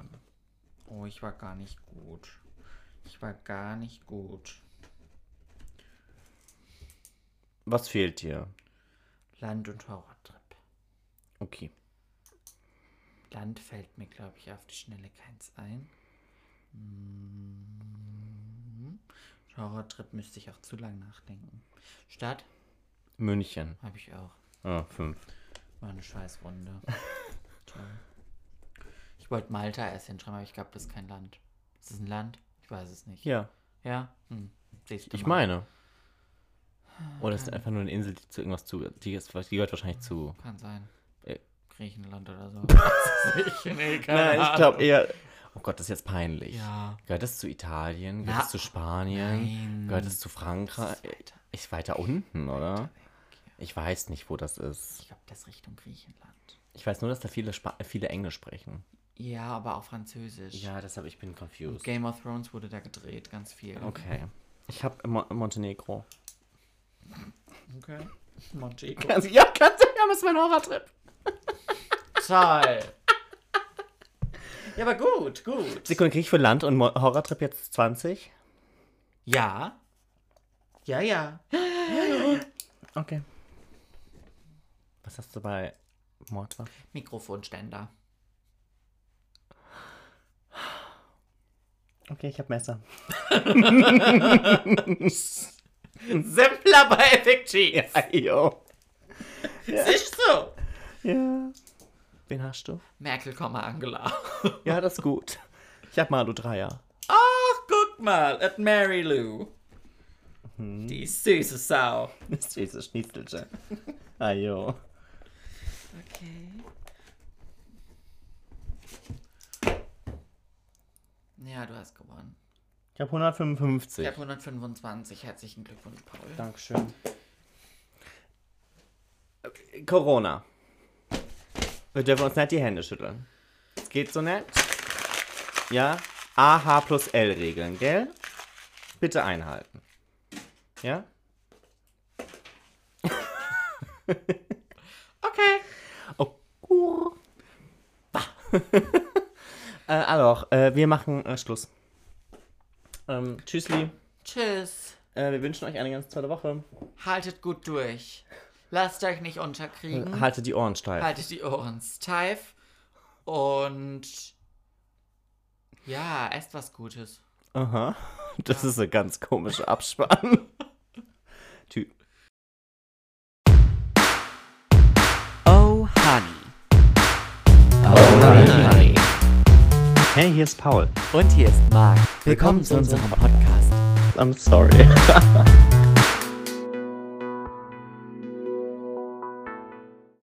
Oh, ich war gar nicht gut. Ich war gar nicht gut. Was fehlt dir? Land- und Horrortrip. Okay. Land fällt mir, glaube ich, auf die Schnelle keins ein. Hm. Horrortrip müsste ich auch zu lang nachdenken. Stadt München. habe ich auch. Ah, fünf. War eine Scheißrunde. [laughs] Toll. Ich wollte Malta erst hinschreiben, aber ich glaube, das ist kein Land. Ist es ein Land? Ich weiß es nicht. Ja. Ja? Hm. Ich mal. meine. Oder ist es einfach nur eine Insel, die zu irgendwas zu. Die, ist, die gehört wahrscheinlich zu. Kann sein. Griechenland oder so. [laughs] Es nicht. Nee, Nein, ich glaube eher. Oh Gott, das ist jetzt peinlich. Ja. Gehört das zu Italien? Gehört das zu Spanien? nein. Gehört das zu Frankreich? Ist weiter. Ist weiter unten, oder? Ich weiß nicht, wo das ist. Ich glaube, das ist Richtung Griechenland. Ich weiß nur, dass da viele, Spa viele Englisch sprechen. Ja, aber auch Französisch. Ja, deshalb ich bin confused. Game of Thrones wurde da gedreht, ganz viel. Okay. Ich habe Mo Montenegro. [laughs] Okay. [laughs] Montego. ja, du. Ja, das ist mein Horrortrip. Toll. Ja, aber gut, gut. Sekunde, kriege ich für Land und Horrortrip jetzt 20? Ja. Ja, ja. Okay. Was hast du bei Mordwaffe? Mikrofonständer. Okay, ich habe Messer. Simpler, aber effektiv. Ayo. Siehst du? Ja. Wen hast du? Merkel, Angela. [laughs] Ja, das ist gut. Ich hab Malu Dreier. Ach, guck mal, at Mary Lou. Die süße Sau. [laughs] Das ist dieses Schnitzelchen. Ayo. Okay. Ja, du hast gewonnen. Ich habe 155. Ich habe 125. Herzlichen Glückwunsch, Paul. Dankeschön. Corona. Wir dürfen uns nicht die Hände schütteln. Es geht so nett. Ja? AH plus L Regeln, gell? Bitte einhalten. Ja? [laughs] Okay. Oh. Bah. [laughs] äh, alors, äh, wir machen äh, Schluss. Ähm, tschüssli. Tschüss. Äh, wir wünschen euch eine ganz tolle Woche. Haltet gut durch. Lasst euch nicht unterkriegen. Haltet die Ohren steif. Haltet die Ohren steif. Und ja, esst was Gutes. Aha. [laughs] Das ist ein ganz komischer Abspann. [laughs] Tschüss. Oh, Honey. Honey. Hey, hier ist Paul. Und hier ist Marc. Willkommen zu unserem Podcast. I'm sorry. [laughs]